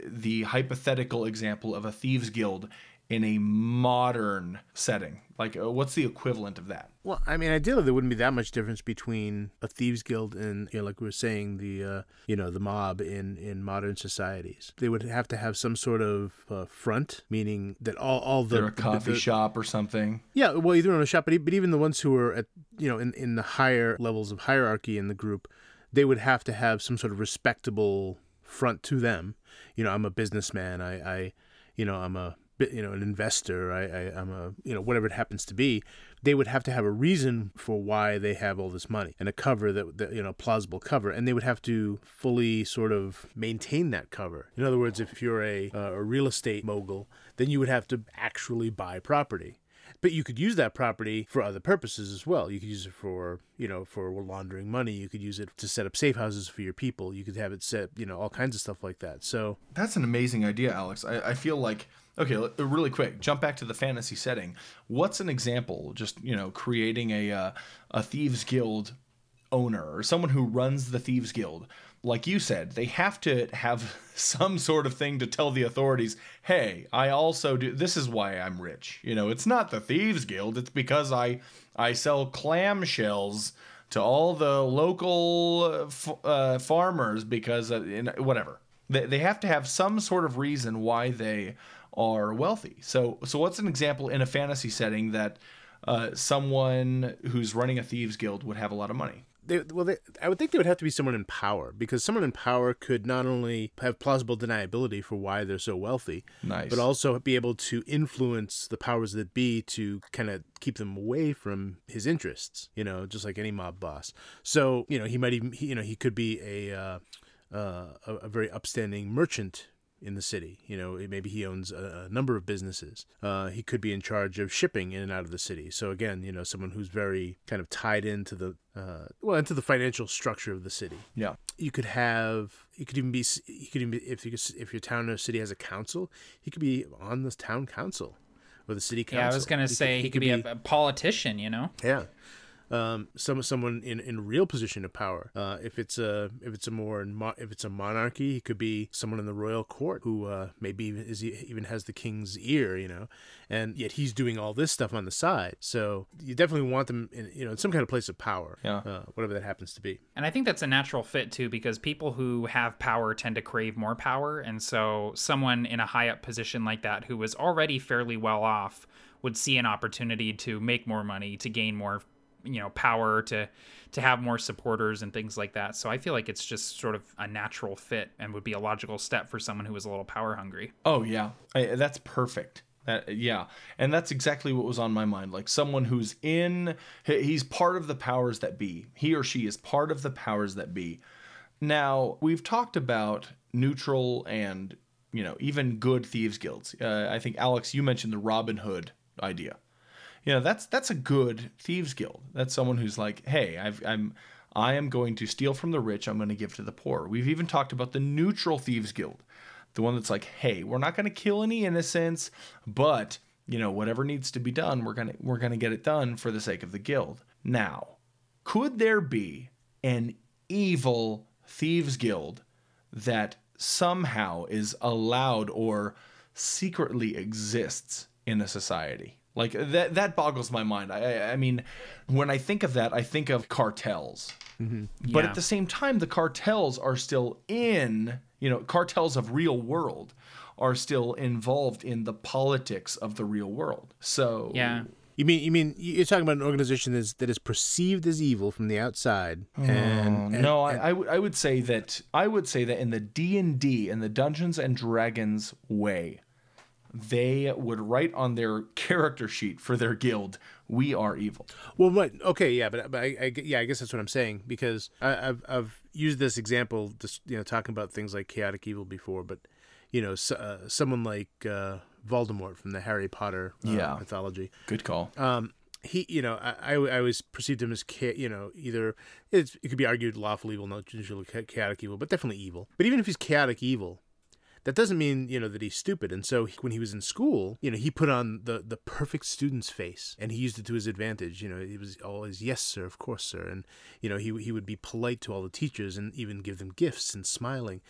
the hypothetical example of a thieves guild in a modern setting? Like, uh, what's the equivalent of that? Well, I mean, ideally, there wouldn't be that much difference between a thieves guild and, you know, like we were saying, the, uh, you know, the mob in in modern societies. They would have to have some sort of uh, front, meaning that all all the They're a coffee the- shop or something. Yeah, well, either in a shop, but, e- but even the ones who are at, you know, in in the higher levels of hierarchy in the group, they would have to have some sort of respectable front to them. You know, I'm a businessman. I, I you know, I'm a you know an investor. I, I I'm a you know whatever it happens to be. They would have to have a reason for why they have all this money and a cover that, that you know plausible cover, and they would have to fully sort of maintain that cover. In other words, if you're a uh, a real estate mogul, then you would have to actually buy property but you could use that property for other purposes as well. You could use it for, you know, for laundering money. You could use it to set up safe houses for your people. You could have it set, you know, all kinds of stuff like that. So, That's an amazing idea, Alex. I, I feel like okay, really quick, jump back to the fantasy setting. What's an example? Just you know, creating a uh, a thieves guild owner or someone who runs the thieves guild. Like you said, they have to have (laughs) some sort of thing to tell the authorities, "Hey, I also do. This is why I'm rich." You know, it's not the thieves guild. It's because I I sell clam shells." to all the local uh, uh, farmers because uh, whatever. They, they have to have some sort of reason why they are wealthy. So so what's an example in a fantasy setting that uh, someone who's running a thieves guild would have a lot of money? they, well, they, I would think they would have to be someone in power because someone in power could not only have plausible deniability for why they're so wealthy, Nice. but also be able to influence the powers that be to kind of keep them away from his interests. You know, just like any mob boss. So you know, he might even he, you know he could be a uh, uh, a, a very upstanding merchant in the city. You know, maybe he owns a, a number of businesses. Uh, he could be in charge of shipping in and out of the city. So again, you know, someone who's very kind of tied into the uh, well into the financial structure of the city. Yeah. You could have. You could even be. You could even be if you could, if your town or city has a council. He could be on the town council or the city council. Yeah, I was gonna He say he could, be, a, a politician, you know. yeah. Um, some someone in, in real position of power. Uh, if it's a if it's a more if it's a monarchy, he could be someone in the royal court who uh, maybe even is even has the king's ear, you know, and yet he's doing all this stuff on the side. So you definitely want them in you know in some kind of place of power, Yeah. uh, whatever that happens to be. And I think that's a natural fit too, because people who have power tend to crave more power. And so, someone in a high up position like that who was already fairly well off would see an opportunity to make more money, to gain more, you know, power, to to have more supporters and things like that. So I feel like it's just sort of a natural fit and would be a logical step for someone who is a little power hungry. Oh yeah, I, that's perfect. That, yeah, and that's exactly what was on my mind. Like someone who's in, he's part of the powers that be. He or she is part of the powers that be. Now we've talked about neutral and you know even good thieves guilds. Uh, I think Alex, you mentioned the Robin Hood idea. You know that's that's a good thieves guild. That's someone who's like, hey, I've, I'm I am going to steal from the rich. I'm going to give to the poor. We've even talked about the neutral thieves guild, the one that's like, hey, we're not going to kill any innocents, but you know whatever needs to be done, we're gonna we're gonna get it done for the sake of the guild. Now, could there be an evil thieves guild that somehow is allowed or secretly exists in a society like that that boggles my mind i I- i mean when i think of that i think of cartels mm-hmm. but Yeah. at the same time the cartels are still in you know cartels of real world are still involved in the politics of the real world so Yeah. You mean you mean you're talking about an organization that is that is perceived as evil from the outside, oh, and, and- Oh, no, and- I, I would I would say that I would say that in the D and D in the Dungeons and Dragons way, they would write on their character sheet for their guild, "We are evil." Well, what? Okay, yeah, but, but I, I, yeah, I guess that's what I'm saying because I, I've I've used this example, just you know, talking about things like chaotic evil before, but you know, so, uh, someone like uh, Voldemort from the Harry Potter uh, Yeah. mythology. Good call. Um, he, you know, I, I, I always perceived him as, cha- you know, either it's, it could be argued lawful evil, not usually chaotic evil, but definitely evil. But even if he's chaotic evil, that doesn't mean you know that he's stupid. And so he- when he was in school, you know, he put on the the perfect student's face, and he used it to his advantage. You know, he was always yes, sir, of course, sir, and you know he he would be polite to all the teachers and even give them gifts and smiling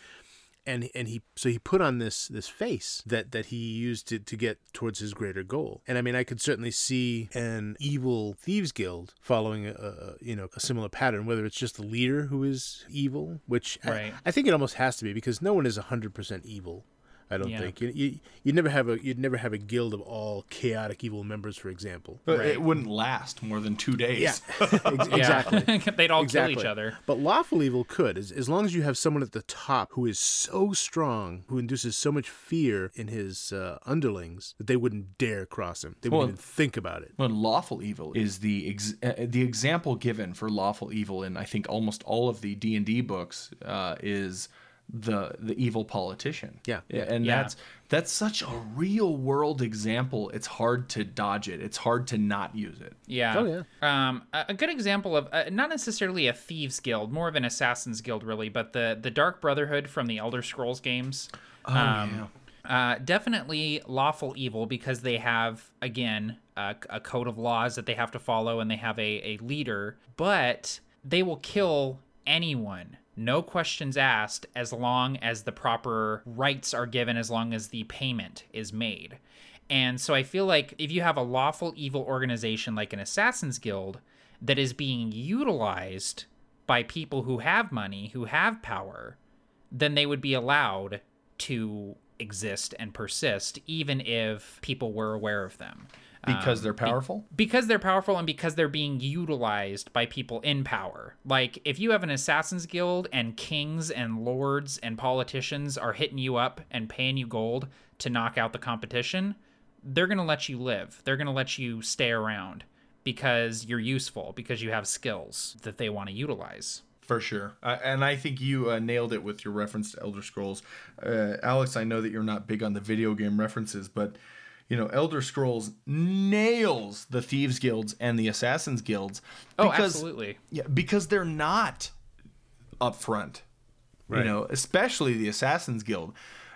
and and he so he put on this this face that that he used to to get towards his greater goal and i mean i could certainly see an evil thieves guild following a, a you know a similar pattern whether it's just the leader who is evil which Right. I, I think it almost has to be because no one is 100% evil I don't Yeah. think you, you you'd never have a you'd never have a guild of all chaotic evil members, for example. But Right. it wouldn't last more than two days. Yeah, (laughs) exactly. (laughs) They'd all exactly. kill each other. But lawful evil could, as, as long as you have someone at the top who is so strong, who induces so much fear in his uh, underlings that they wouldn't dare cross him. They wouldn't Well- even think about it. Well, lawful evil is the ex- uh, the example given for lawful evil in I think almost all of the D and D books uh, is the the evil politician. Yeah. yeah. and Yeah. that's that's such a real world example. It's hard to dodge it. It's hard to not use it. Yeah. Oh, yeah. Um, a, a good example of uh, not necessarily a thieves guild, more of an assassins guild, really, but the the Dark Brotherhood from the Elder Scrolls games. Oh Um, Uh, definitely lawful evil because they have again a, a code of laws that they have to follow and they have a, a leader, but they will kill anyone. No questions asked as long as the proper rites are given, as long as the payment is made. And so I feel like if you have a lawful evil organization like an Assassin's Guild that is being utilized by people who have money, who have power, then they would be allowed to exist and persist, even if people were aware of them. Because they're powerful. Because they're powerful and because they're being utilized by people in power. Like, if you have an Assassin's Guild and kings and lords and politicians are hitting you up and paying you gold to knock out the competition, they're going to let you live. They're going to let you stay around because you're useful, because you have skills that they want to utilize. For sure. Uh, and I think you uh, nailed it with your reference to Elder Scrolls. Uh, Alex, I know that you're not big on the video game references, but you know, Elder Scrolls nails the Thieves Guilds and the Assassins Guilds. Oh, absolutely. Yeah, because they're not upfront. You know, especially the Assassins Guild.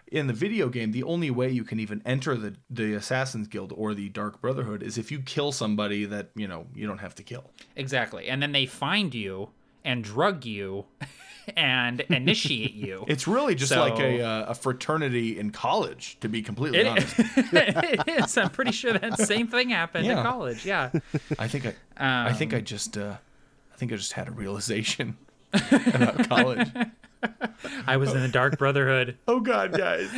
In the video game, the only way you can even enter the the Assassins Guild or the Dark Brotherhood is if you kill somebody that, you know, you don't have to kill. Exactly. And then they find you and drug you and (laughs) initiate you. It's really just So- like a, uh, a fraternity in college, to be completely It- honest. (laughs) it is. I'm pretty sure that same thing happened Yeah. in college. Yeah. I think I, I think I just, uh, I think I just had a realization (laughs) about college. I was in the Dark Brotherhood. oh God, guys!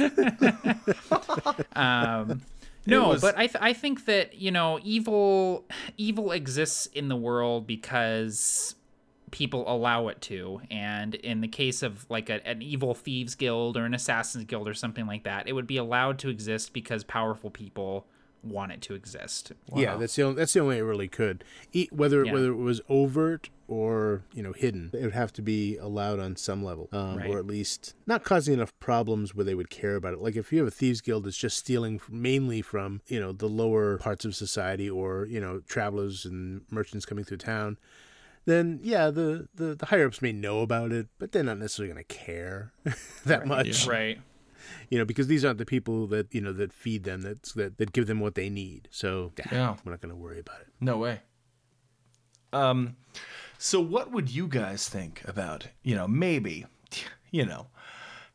um, No, was- but I th- I think that you know evil evil exists in the world because people allow it to, and in the case of like a, an evil thieves guild or an assassins guild or something like that, it would be allowed to exist because powerful people want it to exist. Yeah, that's the only, that's the only way it really could. E- whether Yeah. whether it was overt or you know hidden, it would have to be allowed on some level, um, Right. or at least not causing enough problems where they would care about it. Like if you have a thieves guild that's just stealing mainly from you know the lower parts of society or you know travelers and merchants coming through town. Then yeah, the, the, the higher ups may know about it, but they're not necessarily going to care (laughs) that much Right. you know, because these aren't the people that you know that feed them, that's that that give them what they need. So Yeah. we're not going to worry about it. No way. Um, so what would you guys think about, you know, maybe, (laughs) you know,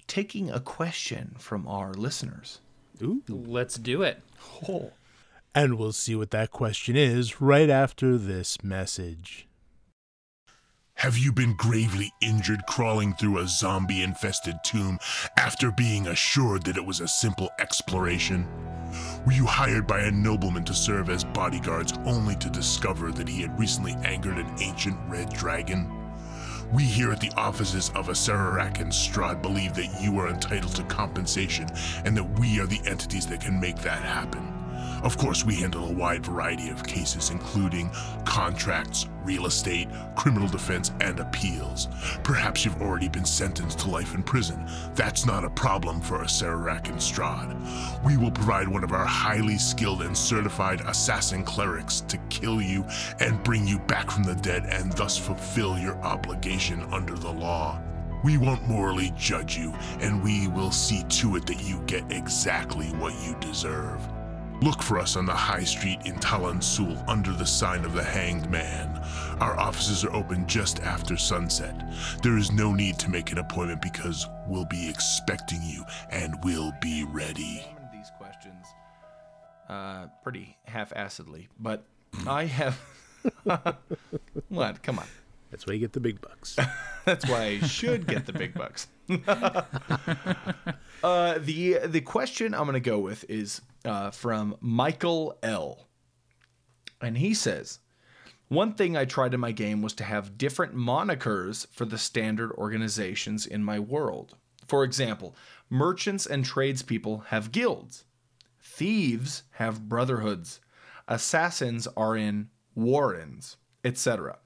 taking a question from our listeners? Ooh. Let's do it. Oh. And we'll see what that question is right after this message. Have you been gravely injured crawling through a zombie infested tomb after being assured that it was a simple exploration? Were you hired by a nobleman to serve as bodyguards only to discover that he had recently angered an ancient red dragon? We here at the offices of Acererak and Strahd believe that you are entitled to compensation and that we are the entities that can make that happen. Of course, we handle a wide variety of cases, including contracts, real estate, criminal defense, and appeals. Perhaps you've already been sentenced to life in prison. That's not a problem for Acererak and Strahd. We will provide one of our highly skilled and certified assassin clerics to kill you and bring you back from the dead and thus fulfill your obligation under the law. We won't morally judge you, and we will see to it that you get exactly what you deserve. Look for us on the high street in Talan Sul under the sign of the Hanged Man. Our offices are open just after sunset. There is no need to make an appointment because we'll be expecting you and we'll be ready. these questions uh, pretty half-assedly, but I have. (laughs) what? Come on. That's why you get the big bucks. (laughs) That's why I should get the big bucks. (laughs) uh, the the question I'm going to go with is uh, from Michael L. And he says, One thing I tried in my game was to have different monikers for the standard organizations in my world. For example, merchants and tradespeople have guilds, thieves have brotherhoods, assassins are in warrens, etc.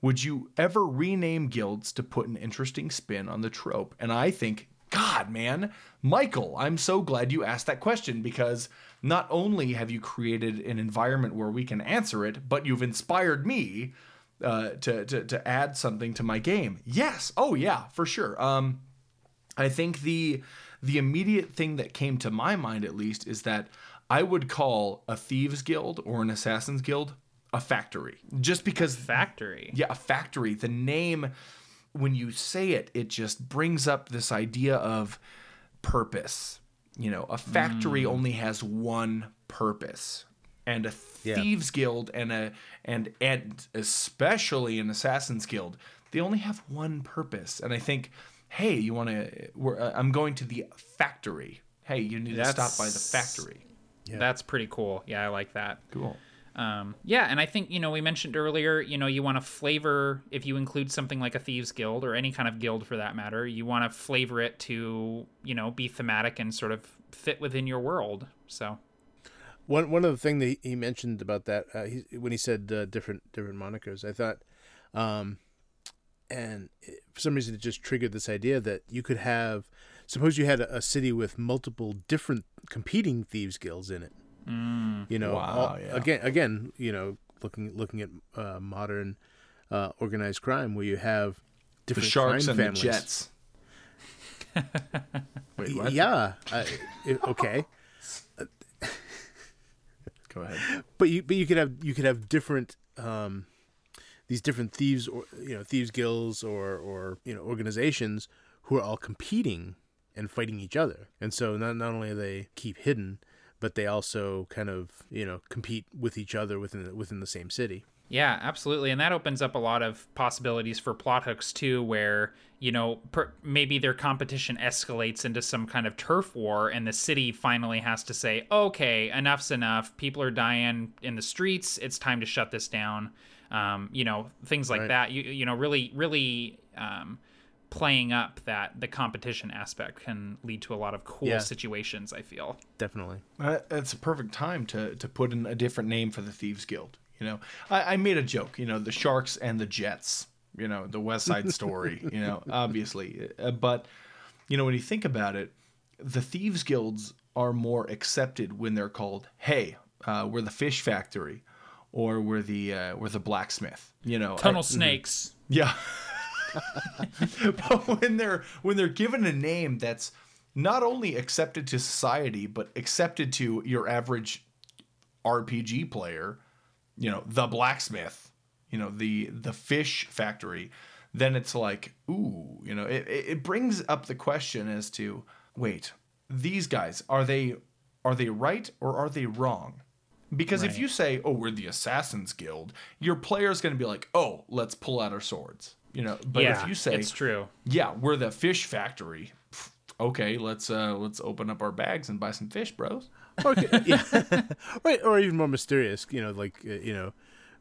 Would you ever rename guilds to put an interesting spin on the trope? And I think, God, man, Michael, I'm so glad you asked that question because not only have you created an environment where we can answer it, but you've inspired me uh, to, to to add something to my game. Yes, oh yeah, for sure. Um, I think the the immediate thing that came to my mind, at least, is that I would call a thieves guild or an assassins guild a factory, just because Factory. yeah, a factory. The name, when you say it, it just brings up this idea of purpose. You know, a factory only has one purpose, and a Yeah. thieves guild and a and and especially an assassins guild, they only have one purpose. And I think, hey, you want to? Uh, I'm going to the factory. Hey, you need to stop by the That's- factory. That's pretty cool. Yeah, I like that. Cool. Um, yeah, and I think you know we mentioned earlier, you know, you want to flavor if you include something like a thieves guild or any kind of guild for that matter, you want to flavor it to you know be thematic and sort of fit within your world. So One one of the thing that he mentioned about that uh, he, when he said uh, different different monikers, I thought, um, and it, for some reason it just triggered this idea that you could have, suppose you had a, a city with multiple different competing thieves guilds in it. Mm, you know, wow, all- yeah. again, again, you know, looking looking at uh, modern uh, organized crime where you have The different sharks crime and families. the jets. (laughs) Wait, what? Yeah, I, okay. (laughs) Go ahead. but you but you could have you could have different um these different thieves or you know thieves guilds or or you know organizations who are all competing and fighting each other and so not not only do they keep hidden but they also kind of you know compete with each other within the, within the same city Yeah, absolutely. And that opens up a lot of possibilities for plot hooks too, where, you know, per- maybe their competition escalates into some kind of turf war and the city finally has to say, okay, enough's enough. People are dying in the streets. It's time to shut this down. Um, you know, things like Right. that. You, you know, really, really um, playing up that the competition aspect can lead to a lot of cool Yeah. situations, I feel. definitely Uh, That's a perfect time to to put in a different name for the Thieves Guild. You know, I, I made a joke. You know, the Sharks and the Jets. You know, the West Side (laughs) Story. you know, obviously, uh, but you know when you think about it, the Thieves Guilds are more accepted when they're called, "Hey, uh, we're the Fish Factory," or we're the uh, we're the blacksmith. You know, I- Tunnel snakes. (laughs) yeah. (laughs) but when they're when they're given a name that's not only accepted to society but accepted to your average RPG player, you know, the blacksmith, you know, the the fish factory, then it's like, ooh, you know, it, it brings up the question as to, wait, these guys are they are they right or are they wrong? Because if you say, "Oh, we're the Assassins Guild," your player's going to be like, "Oh, let's pull out our swords." You know. But yeah, if you say, it's true. yeah, we're the fish factory. Okay, let's uh let's open up our bags and buy some fish, bros. Or, (laughs) yeah. (laughs) right, or even more mysterious, you know, like uh, you know,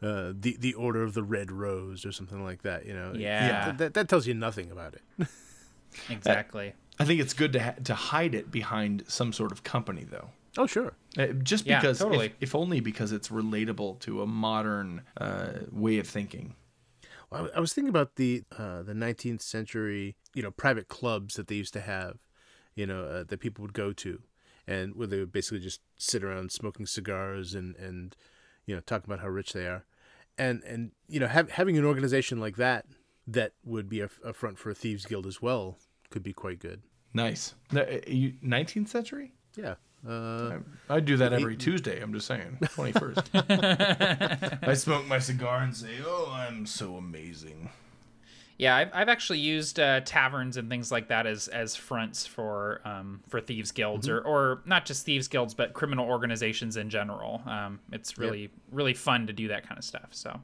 uh, the the Order of the Red Rose or something like that. You know, Yeah. Th- that that tells you nothing about it. (laughs) Exactly. I think it's good to ha- to hide it behind some sort of company, though. Oh, sure. Uh, just Yeah, because, if- if, only because it's relatable to a modern uh, way of thinking. I I was thinking about the uh, the 19th century, you know, private clubs that they used to have, you know, uh, that people would go to, and where they would basically just sit around smoking cigars and and you know talk about how rich they are, and and you know have, having an organization like that that would be a, a front for a thieves guild as well could be quite good. Nice. No, uh, you- 19th century? Yeah. Uh, I do that every Tuesday. I'm just saying. (laughs) 21st. (laughs) I smoke my cigar and say, "Oh, I'm so amazing." Yeah, I've, I've actually used uh, taverns and things like that as as fronts for um, for thieves guilds or, or not just thieves guilds but criminal organizations in general. Um, it's really really fun to do that kind of stuff. So,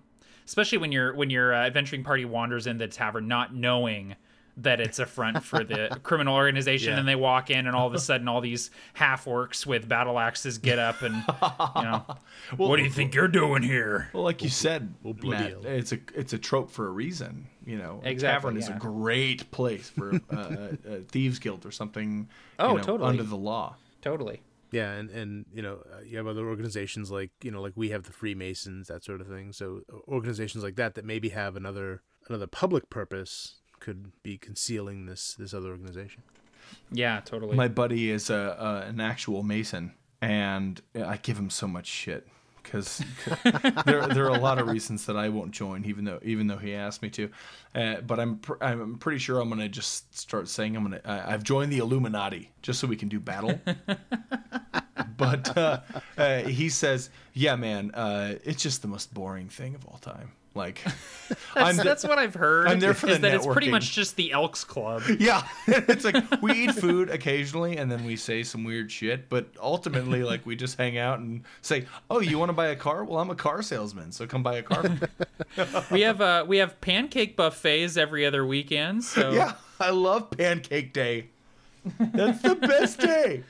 especially when your when your uh, adventuring party wanders into the tavern not knowing that it's a front for the (laughs) criminal organization Yeah. and they walk in and all of a sudden all these half orcs with battle axes get up and you know (laughs) what do you think you're doing here Well, like you said, bloody Matt, hell. it's a it's a trope for a reason. You know, a Exactly, tavern is a great place for (laughs) uh, a, a thieves guild or something. you Oh, know, totally. Under the law. totally Yeah, and and you know uh, you have other organizations like you know like we have the Freemasons that sort of thing. So uh, organizations like that that maybe have another another public purpose could be concealing this this other organization. yeah totally My buddy is a, a an actual mason, and I give him so much shit because (laughs) there there are a lot of reasons that I won't join, even though even though he asked me to. Uh, but I'm pr- I'm pretty sure I'm gonna just start saying I'm gonna uh, I've joined the Illuminati just so we can do battle. (laughs) but uh, uh, he says, "Yeah, man, uh, it's just the most boring thing of all time." Like, (laughs) That's, the- that's what I've heard. I'm there for is the that it's pretty much just the Elks Club. (laughs) Yeah, (laughs) it's like we eat food occasionally, and then we say some weird shit. But ultimately, like we just hang out and say, "Oh, you want to buy a car? Well, I'm a car salesman, so come buy a car." we have uh we have pancake buffets every other weekend. So yeah, I love Pancake Day. That's the best day.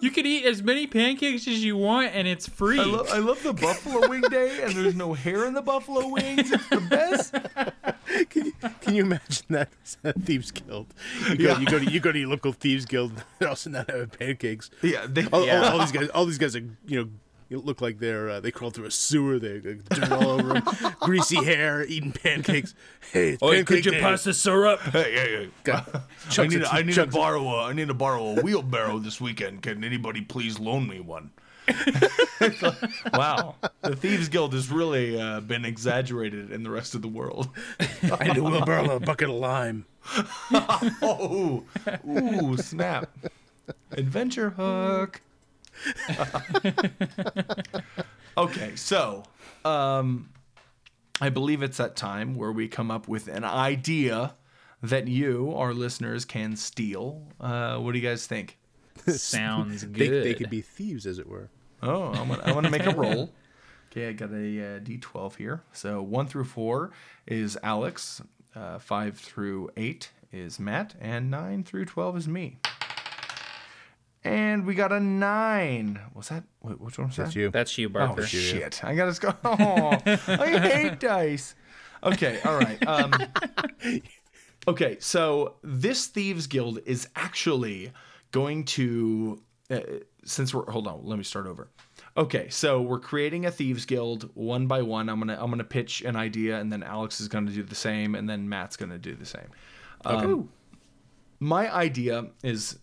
You can eat as many pancakes as you want, and it's free. I love, I love the Buffalo Wing Day, and there's no hair in the buffalo wings. It's the best. (laughs) Can you, can you imagine that (laughs) Thieves Guild? You go, Yeah. you go to you go to your local Thieves Guild. They're also not having pancakes. Yeah, they, All, all- all these guys, all these guys are you know. You look like they're uh, they crawled through a sewer. They got dirt all over them, (laughs) greasy hair, eating pancakes. Hey, it's pancake day. the syrup? (laughs) Hey, hey, hey. Got (laughs) I need, of to, need to borrow a, I need to borrow a wheelbarrow this weekend. Can anybody please loan me one? wow, the Thieves Guild has really uh, been exaggerated in the rest of the world. I need a wheelbarrow and a bucket of lime. Oh, ooh, snap! Adventure hook. (laughs) okay, so um, I believe it's that time where we come up with an idea that you, our listeners, can steal. Uh, what do you guys think? Sounds (laughs) They, good. they could be thieves, as it were. Oh, I'm gonna, I'm gonna make a roll. (laughs) Okay, I got a uh, D12 here. So one through four is Alex, uh, five through eight is Matt, and nine through twelve is me. And we got a nine. Was that? Wait, which one was That's that? you. That's you, Oh Barker. shit! I gotta go. (laughs) Oh, I hate dice. Okay, all right. Um, (laughs) okay, so this thieves guild is actually going to. Uh, since we're hold on, let me start over. Okay, so we're creating a thieves guild one by one. I'm gonna I'm gonna pitch an idea, and then Alex is gonna do the same, and then Matt's gonna do the same. Um, my idea is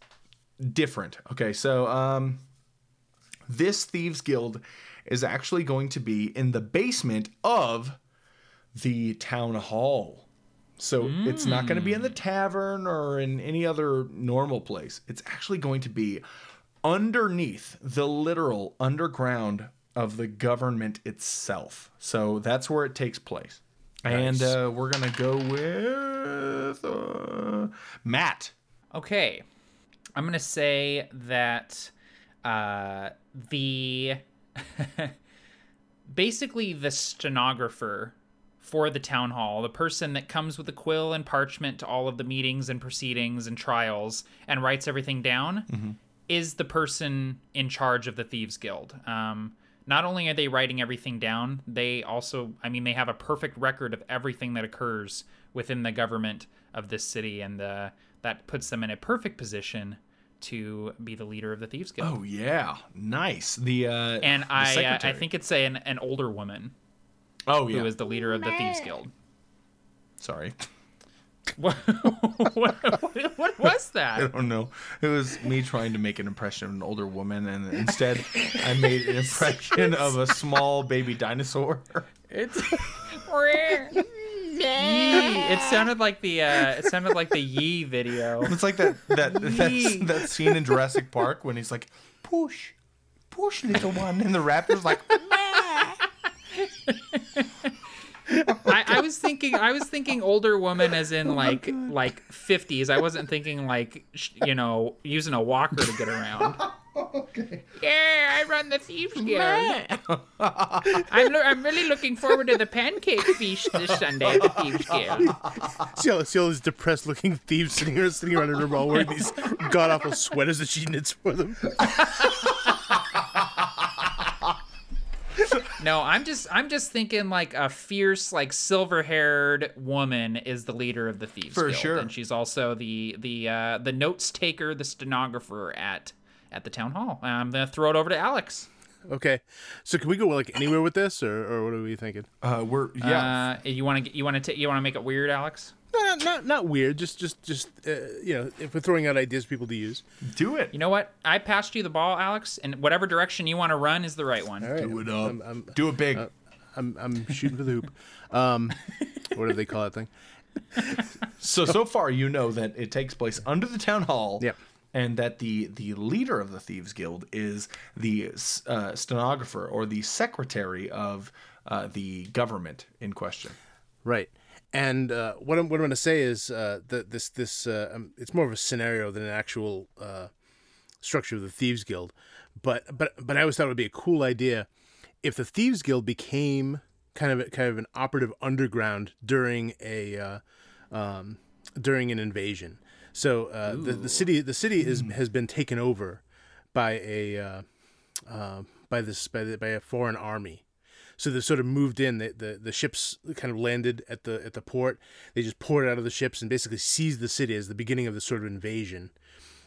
different. Okay, so um, this thieves guild is actually going to be in the basement of the town hall. So it's not going to be in the tavern or in any other normal place. It's actually going to be underneath the literal underground of the government itself. So that's where it takes place. And uh, we're going to go with uh, Matt. Okay. I'm going to say that uh, the. (laughs) basically, the stenographer for the town hall, the person that comes with a quill and parchment to all of the meetings and proceedings and trials and writes everything down, is the person in charge of the Thieves Guild. Um, not only are they writing everything down, they also, I mean, they have a perfect record of everything that occurs within the government of this city, and uh, that puts them in a perfect position to be the leader of the Thieves Guild. Oh yeah, nice. The uh, and the I, uh, I think it's a, an, an older woman oh who yeah. is the leader of the Thieves Guild. Sorry, (laughs) What, what, what was that? (laughs) I don't know. It was me trying to make an impression of an older woman, and instead I made an (laughs) impression of a small baby dinosaur. It's Yee. It sounded like the uh, it sounded like the Yee video. It's like that that that, that scene in Jurassic Park when he's like, "Push, push, little one," and the raptor's like, (laughs) I, I was thinking I was thinking older woman as in like like fifties. I wasn't thinking like you know using a walker to get around. "Okay." Yeah, I run the thieves (laughs) guild. I'm lo- I'm really looking forward to the pancake feast this Sunday at the thieves (laughs) guild. See all, see all these depressed looking thieves sitting, here, sitting around in her all wearing these god awful sweaters that she knits for them. (laughs) No, I'm just I'm just thinking like a fierce like silver haired woman is the leader of the thieves For guild, sure. and she's also the the uh, the notes taker, the stenographer at at the town hall. I'm gonna throw it over to Alex. Okay, so can we go like anywhere with this, or, or what are we thinking? Uh, we're yeah. Uh, you want to you want to you want to make it weird, Alex? No, not not, not weird. Just just just uh, you know, if we're throwing out ideas people to use. do it. You know what? I passed you the ball, Alex, and whatever direction you want to run is the right one. All right, do it up. I'm, I'm, do it big. I'm I'm shooting for the hoop. Um, (laughs) whatever they call that thing. so so far, you know that it takes place under the town hall. Yep. And that the the leader of the thieves guild is the uh, stenographer or the secretary of uh, the government in question. Right. And uh, what I'm what I'm going to say is uh, that this this uh, um, it's more of a scenario than an actual uh, structure of the thieves guild. But but but I always thought it would be a cool idea if the thieves guild became kind of a, kind of an operative underground during a um, during an invasion. So uh, the the city the city is has been taken over by a uh, uh, by this by the, by a foreign army. So they sort of moved in. The, the the ships kind of landed at the at the port. They just poured out of the ships and basically seized the city as the beginning of this sort of invasion.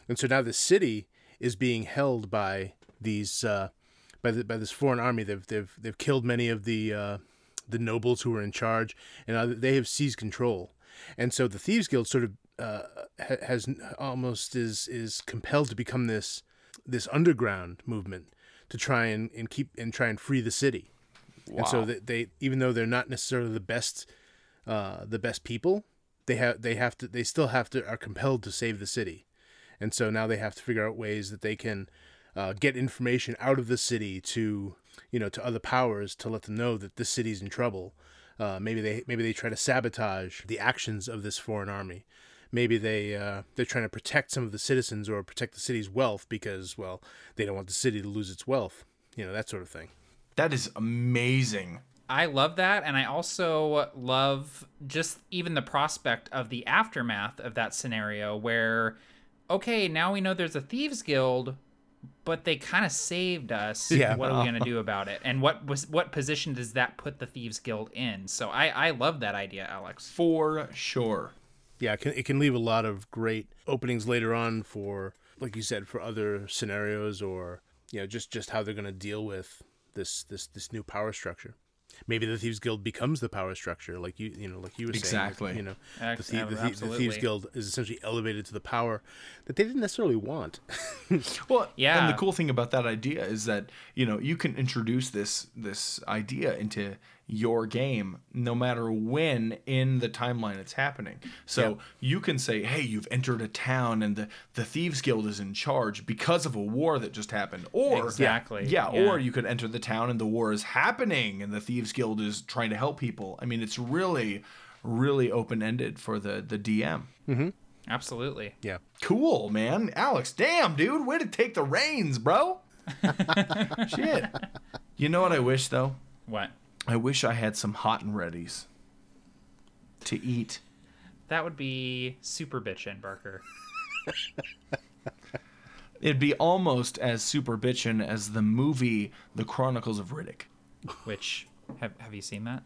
And so now the city is being held by these uh, by the, by this foreign army. They've they've they've killed many of the uh, the nobles who were in charge, and they have seized control. And so the thieves guild sort of uh, ha- has almost is is compelled to become this this underground movement to try and, and keep and try and free the city. And so they, they even though they're not necessarily the best uh, the best people, they have they have to they still have to are compelled to save the city. And so now they have to figure out ways that they can uh, get information out of the city to you know to other powers to let them know that the city's in trouble. Uh, maybe they maybe they try to sabotage the actions of this foreign army. Maybe they uh, they're trying to protect some of the citizens or protect the city's wealth because well they don't want the city to lose its wealth. You know that sort of thing. That is amazing. I love that, and I also love just even the prospect of the aftermath of that scenario where, okay, now we know there's a thieves guild, but they kind of saved us. (laughs) Yeah. What are we gonna do about it? And what was what position does that put the thieves guild in? So I I love that idea, Alex. For sure. Yeah, it can, it can leave a lot of great openings later on for, like you said, for other scenarios or you know just just how they're going to deal with this this this new power structure. Maybe the thieves guild becomes the power structure, like you you know like you were saying. Exactly. you know, the, Ex- thie- the, thie- the thieves guild is essentially elevated to the power that they didn't necessarily want. (laughs) Well, yeah. and the cool thing about that idea is that you know you can introduce this this idea into your game no matter when in the timeline it's happening. So you can say, "Hey, you've entered a town and the the thieves guild is in charge because of a war that just happened." Or Exactly, yeah, yeah. or you could enter the town and the war is happening and the thieves guild is trying to help people. I mean, it's really really open-ended for the the DM. Mm-hmm. Absolutely. yeah, Cool, man. Alex, damn, dude. Way to take the reins, bro. (laughs) Shit. You know what I wish, though? What? I wish I had some hot and readies. to eat? That would be super bitchin', Barker. (laughs) It'd be almost as super bitchin' as the movie The Chronicles of Riddick. Which have have you seen that?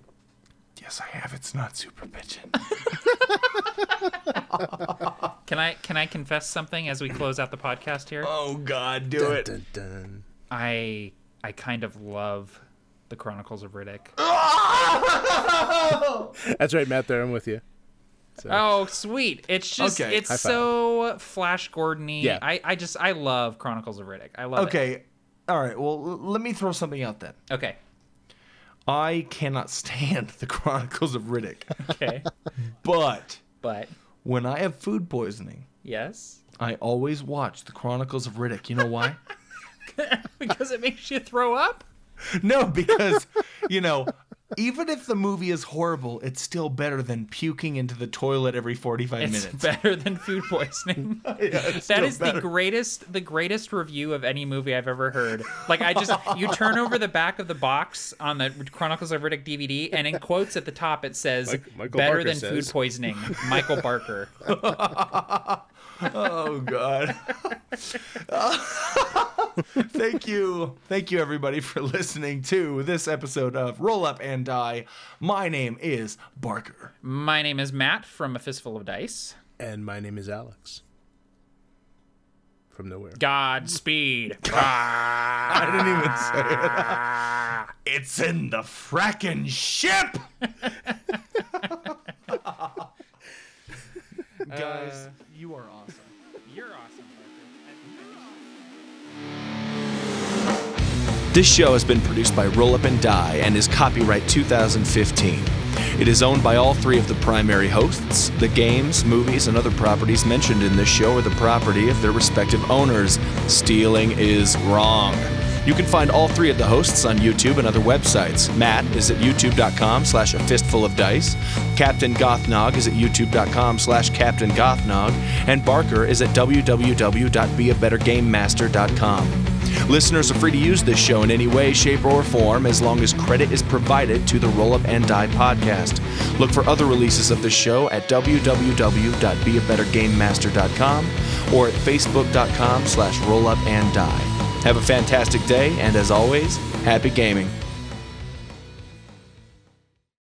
Yes, I have. It's not super bitchin'. (laughs) (laughs) Can I can I confess something as we close out the podcast here? oh God, do Dun, it. dun, dun. I I kind of love the Chronicles of Riddick. (laughs) Oh! That's right, Matt. There, I'm with you. Oh, sweet! It's just Okay. it's High five. so Flash Gordony. Yeah. I I just I love Chronicles of Riddick. I love it. Okay, all right. Well, l- let me throw something out then. Okay. I cannot stand (laughs) the Chronicles of Riddick, Okay. (laughs) but but when I have food poisoning, yes, I always watch the Chronicles of Riddick. You know why? because it makes you throw up. (laughs) no, because you know, even if the movie is horrible, it's still better than puking into the toilet every forty-five It's minutes. better than (laughs) food poisoning. (laughs) it's That still is the greatest the greatest review of any movie I've ever heard. Like I just you turn over the back of the box on the Chronicles of Riddick DVD and in quotes at the top it says Mike- better Barker than says. food poisoning. Michael Barker. Oh God. (laughs) Thank you. Thank you everybody for listening to this episode of Roll Up and Die. My name is Barker. My name is Matt from A Fistful of Dice. And my name is Alex. From nowhere. Godspeed. (laughs) I didn't even say it. (laughs) It's in the frackin' ship. Guys, uh, you are awesome. You're awesome, This show has been produced by Roll Up and Die and is copyright 2015. It is owned by all three of the primary hosts. The games, movies, and other properties mentioned in this show are the property of their respective owners. Stealing is wrong. You can find all three of the hosts on YouTube and other websites. Matt is at youtube.com slash a fistful of dice. Captain Gothnog is at youtube.com slash Captain Gothnog. And Barker is at www.beabettergamemaster.com. Listeners are free to use this show in any way, shape, or form as long as credit is provided to the Roll Up and Die podcast. Look for other releases of the show at www.beabettergamemaster.com or at facebook.com slash rollup and die. Have a fantastic day, and as always, happy gaming.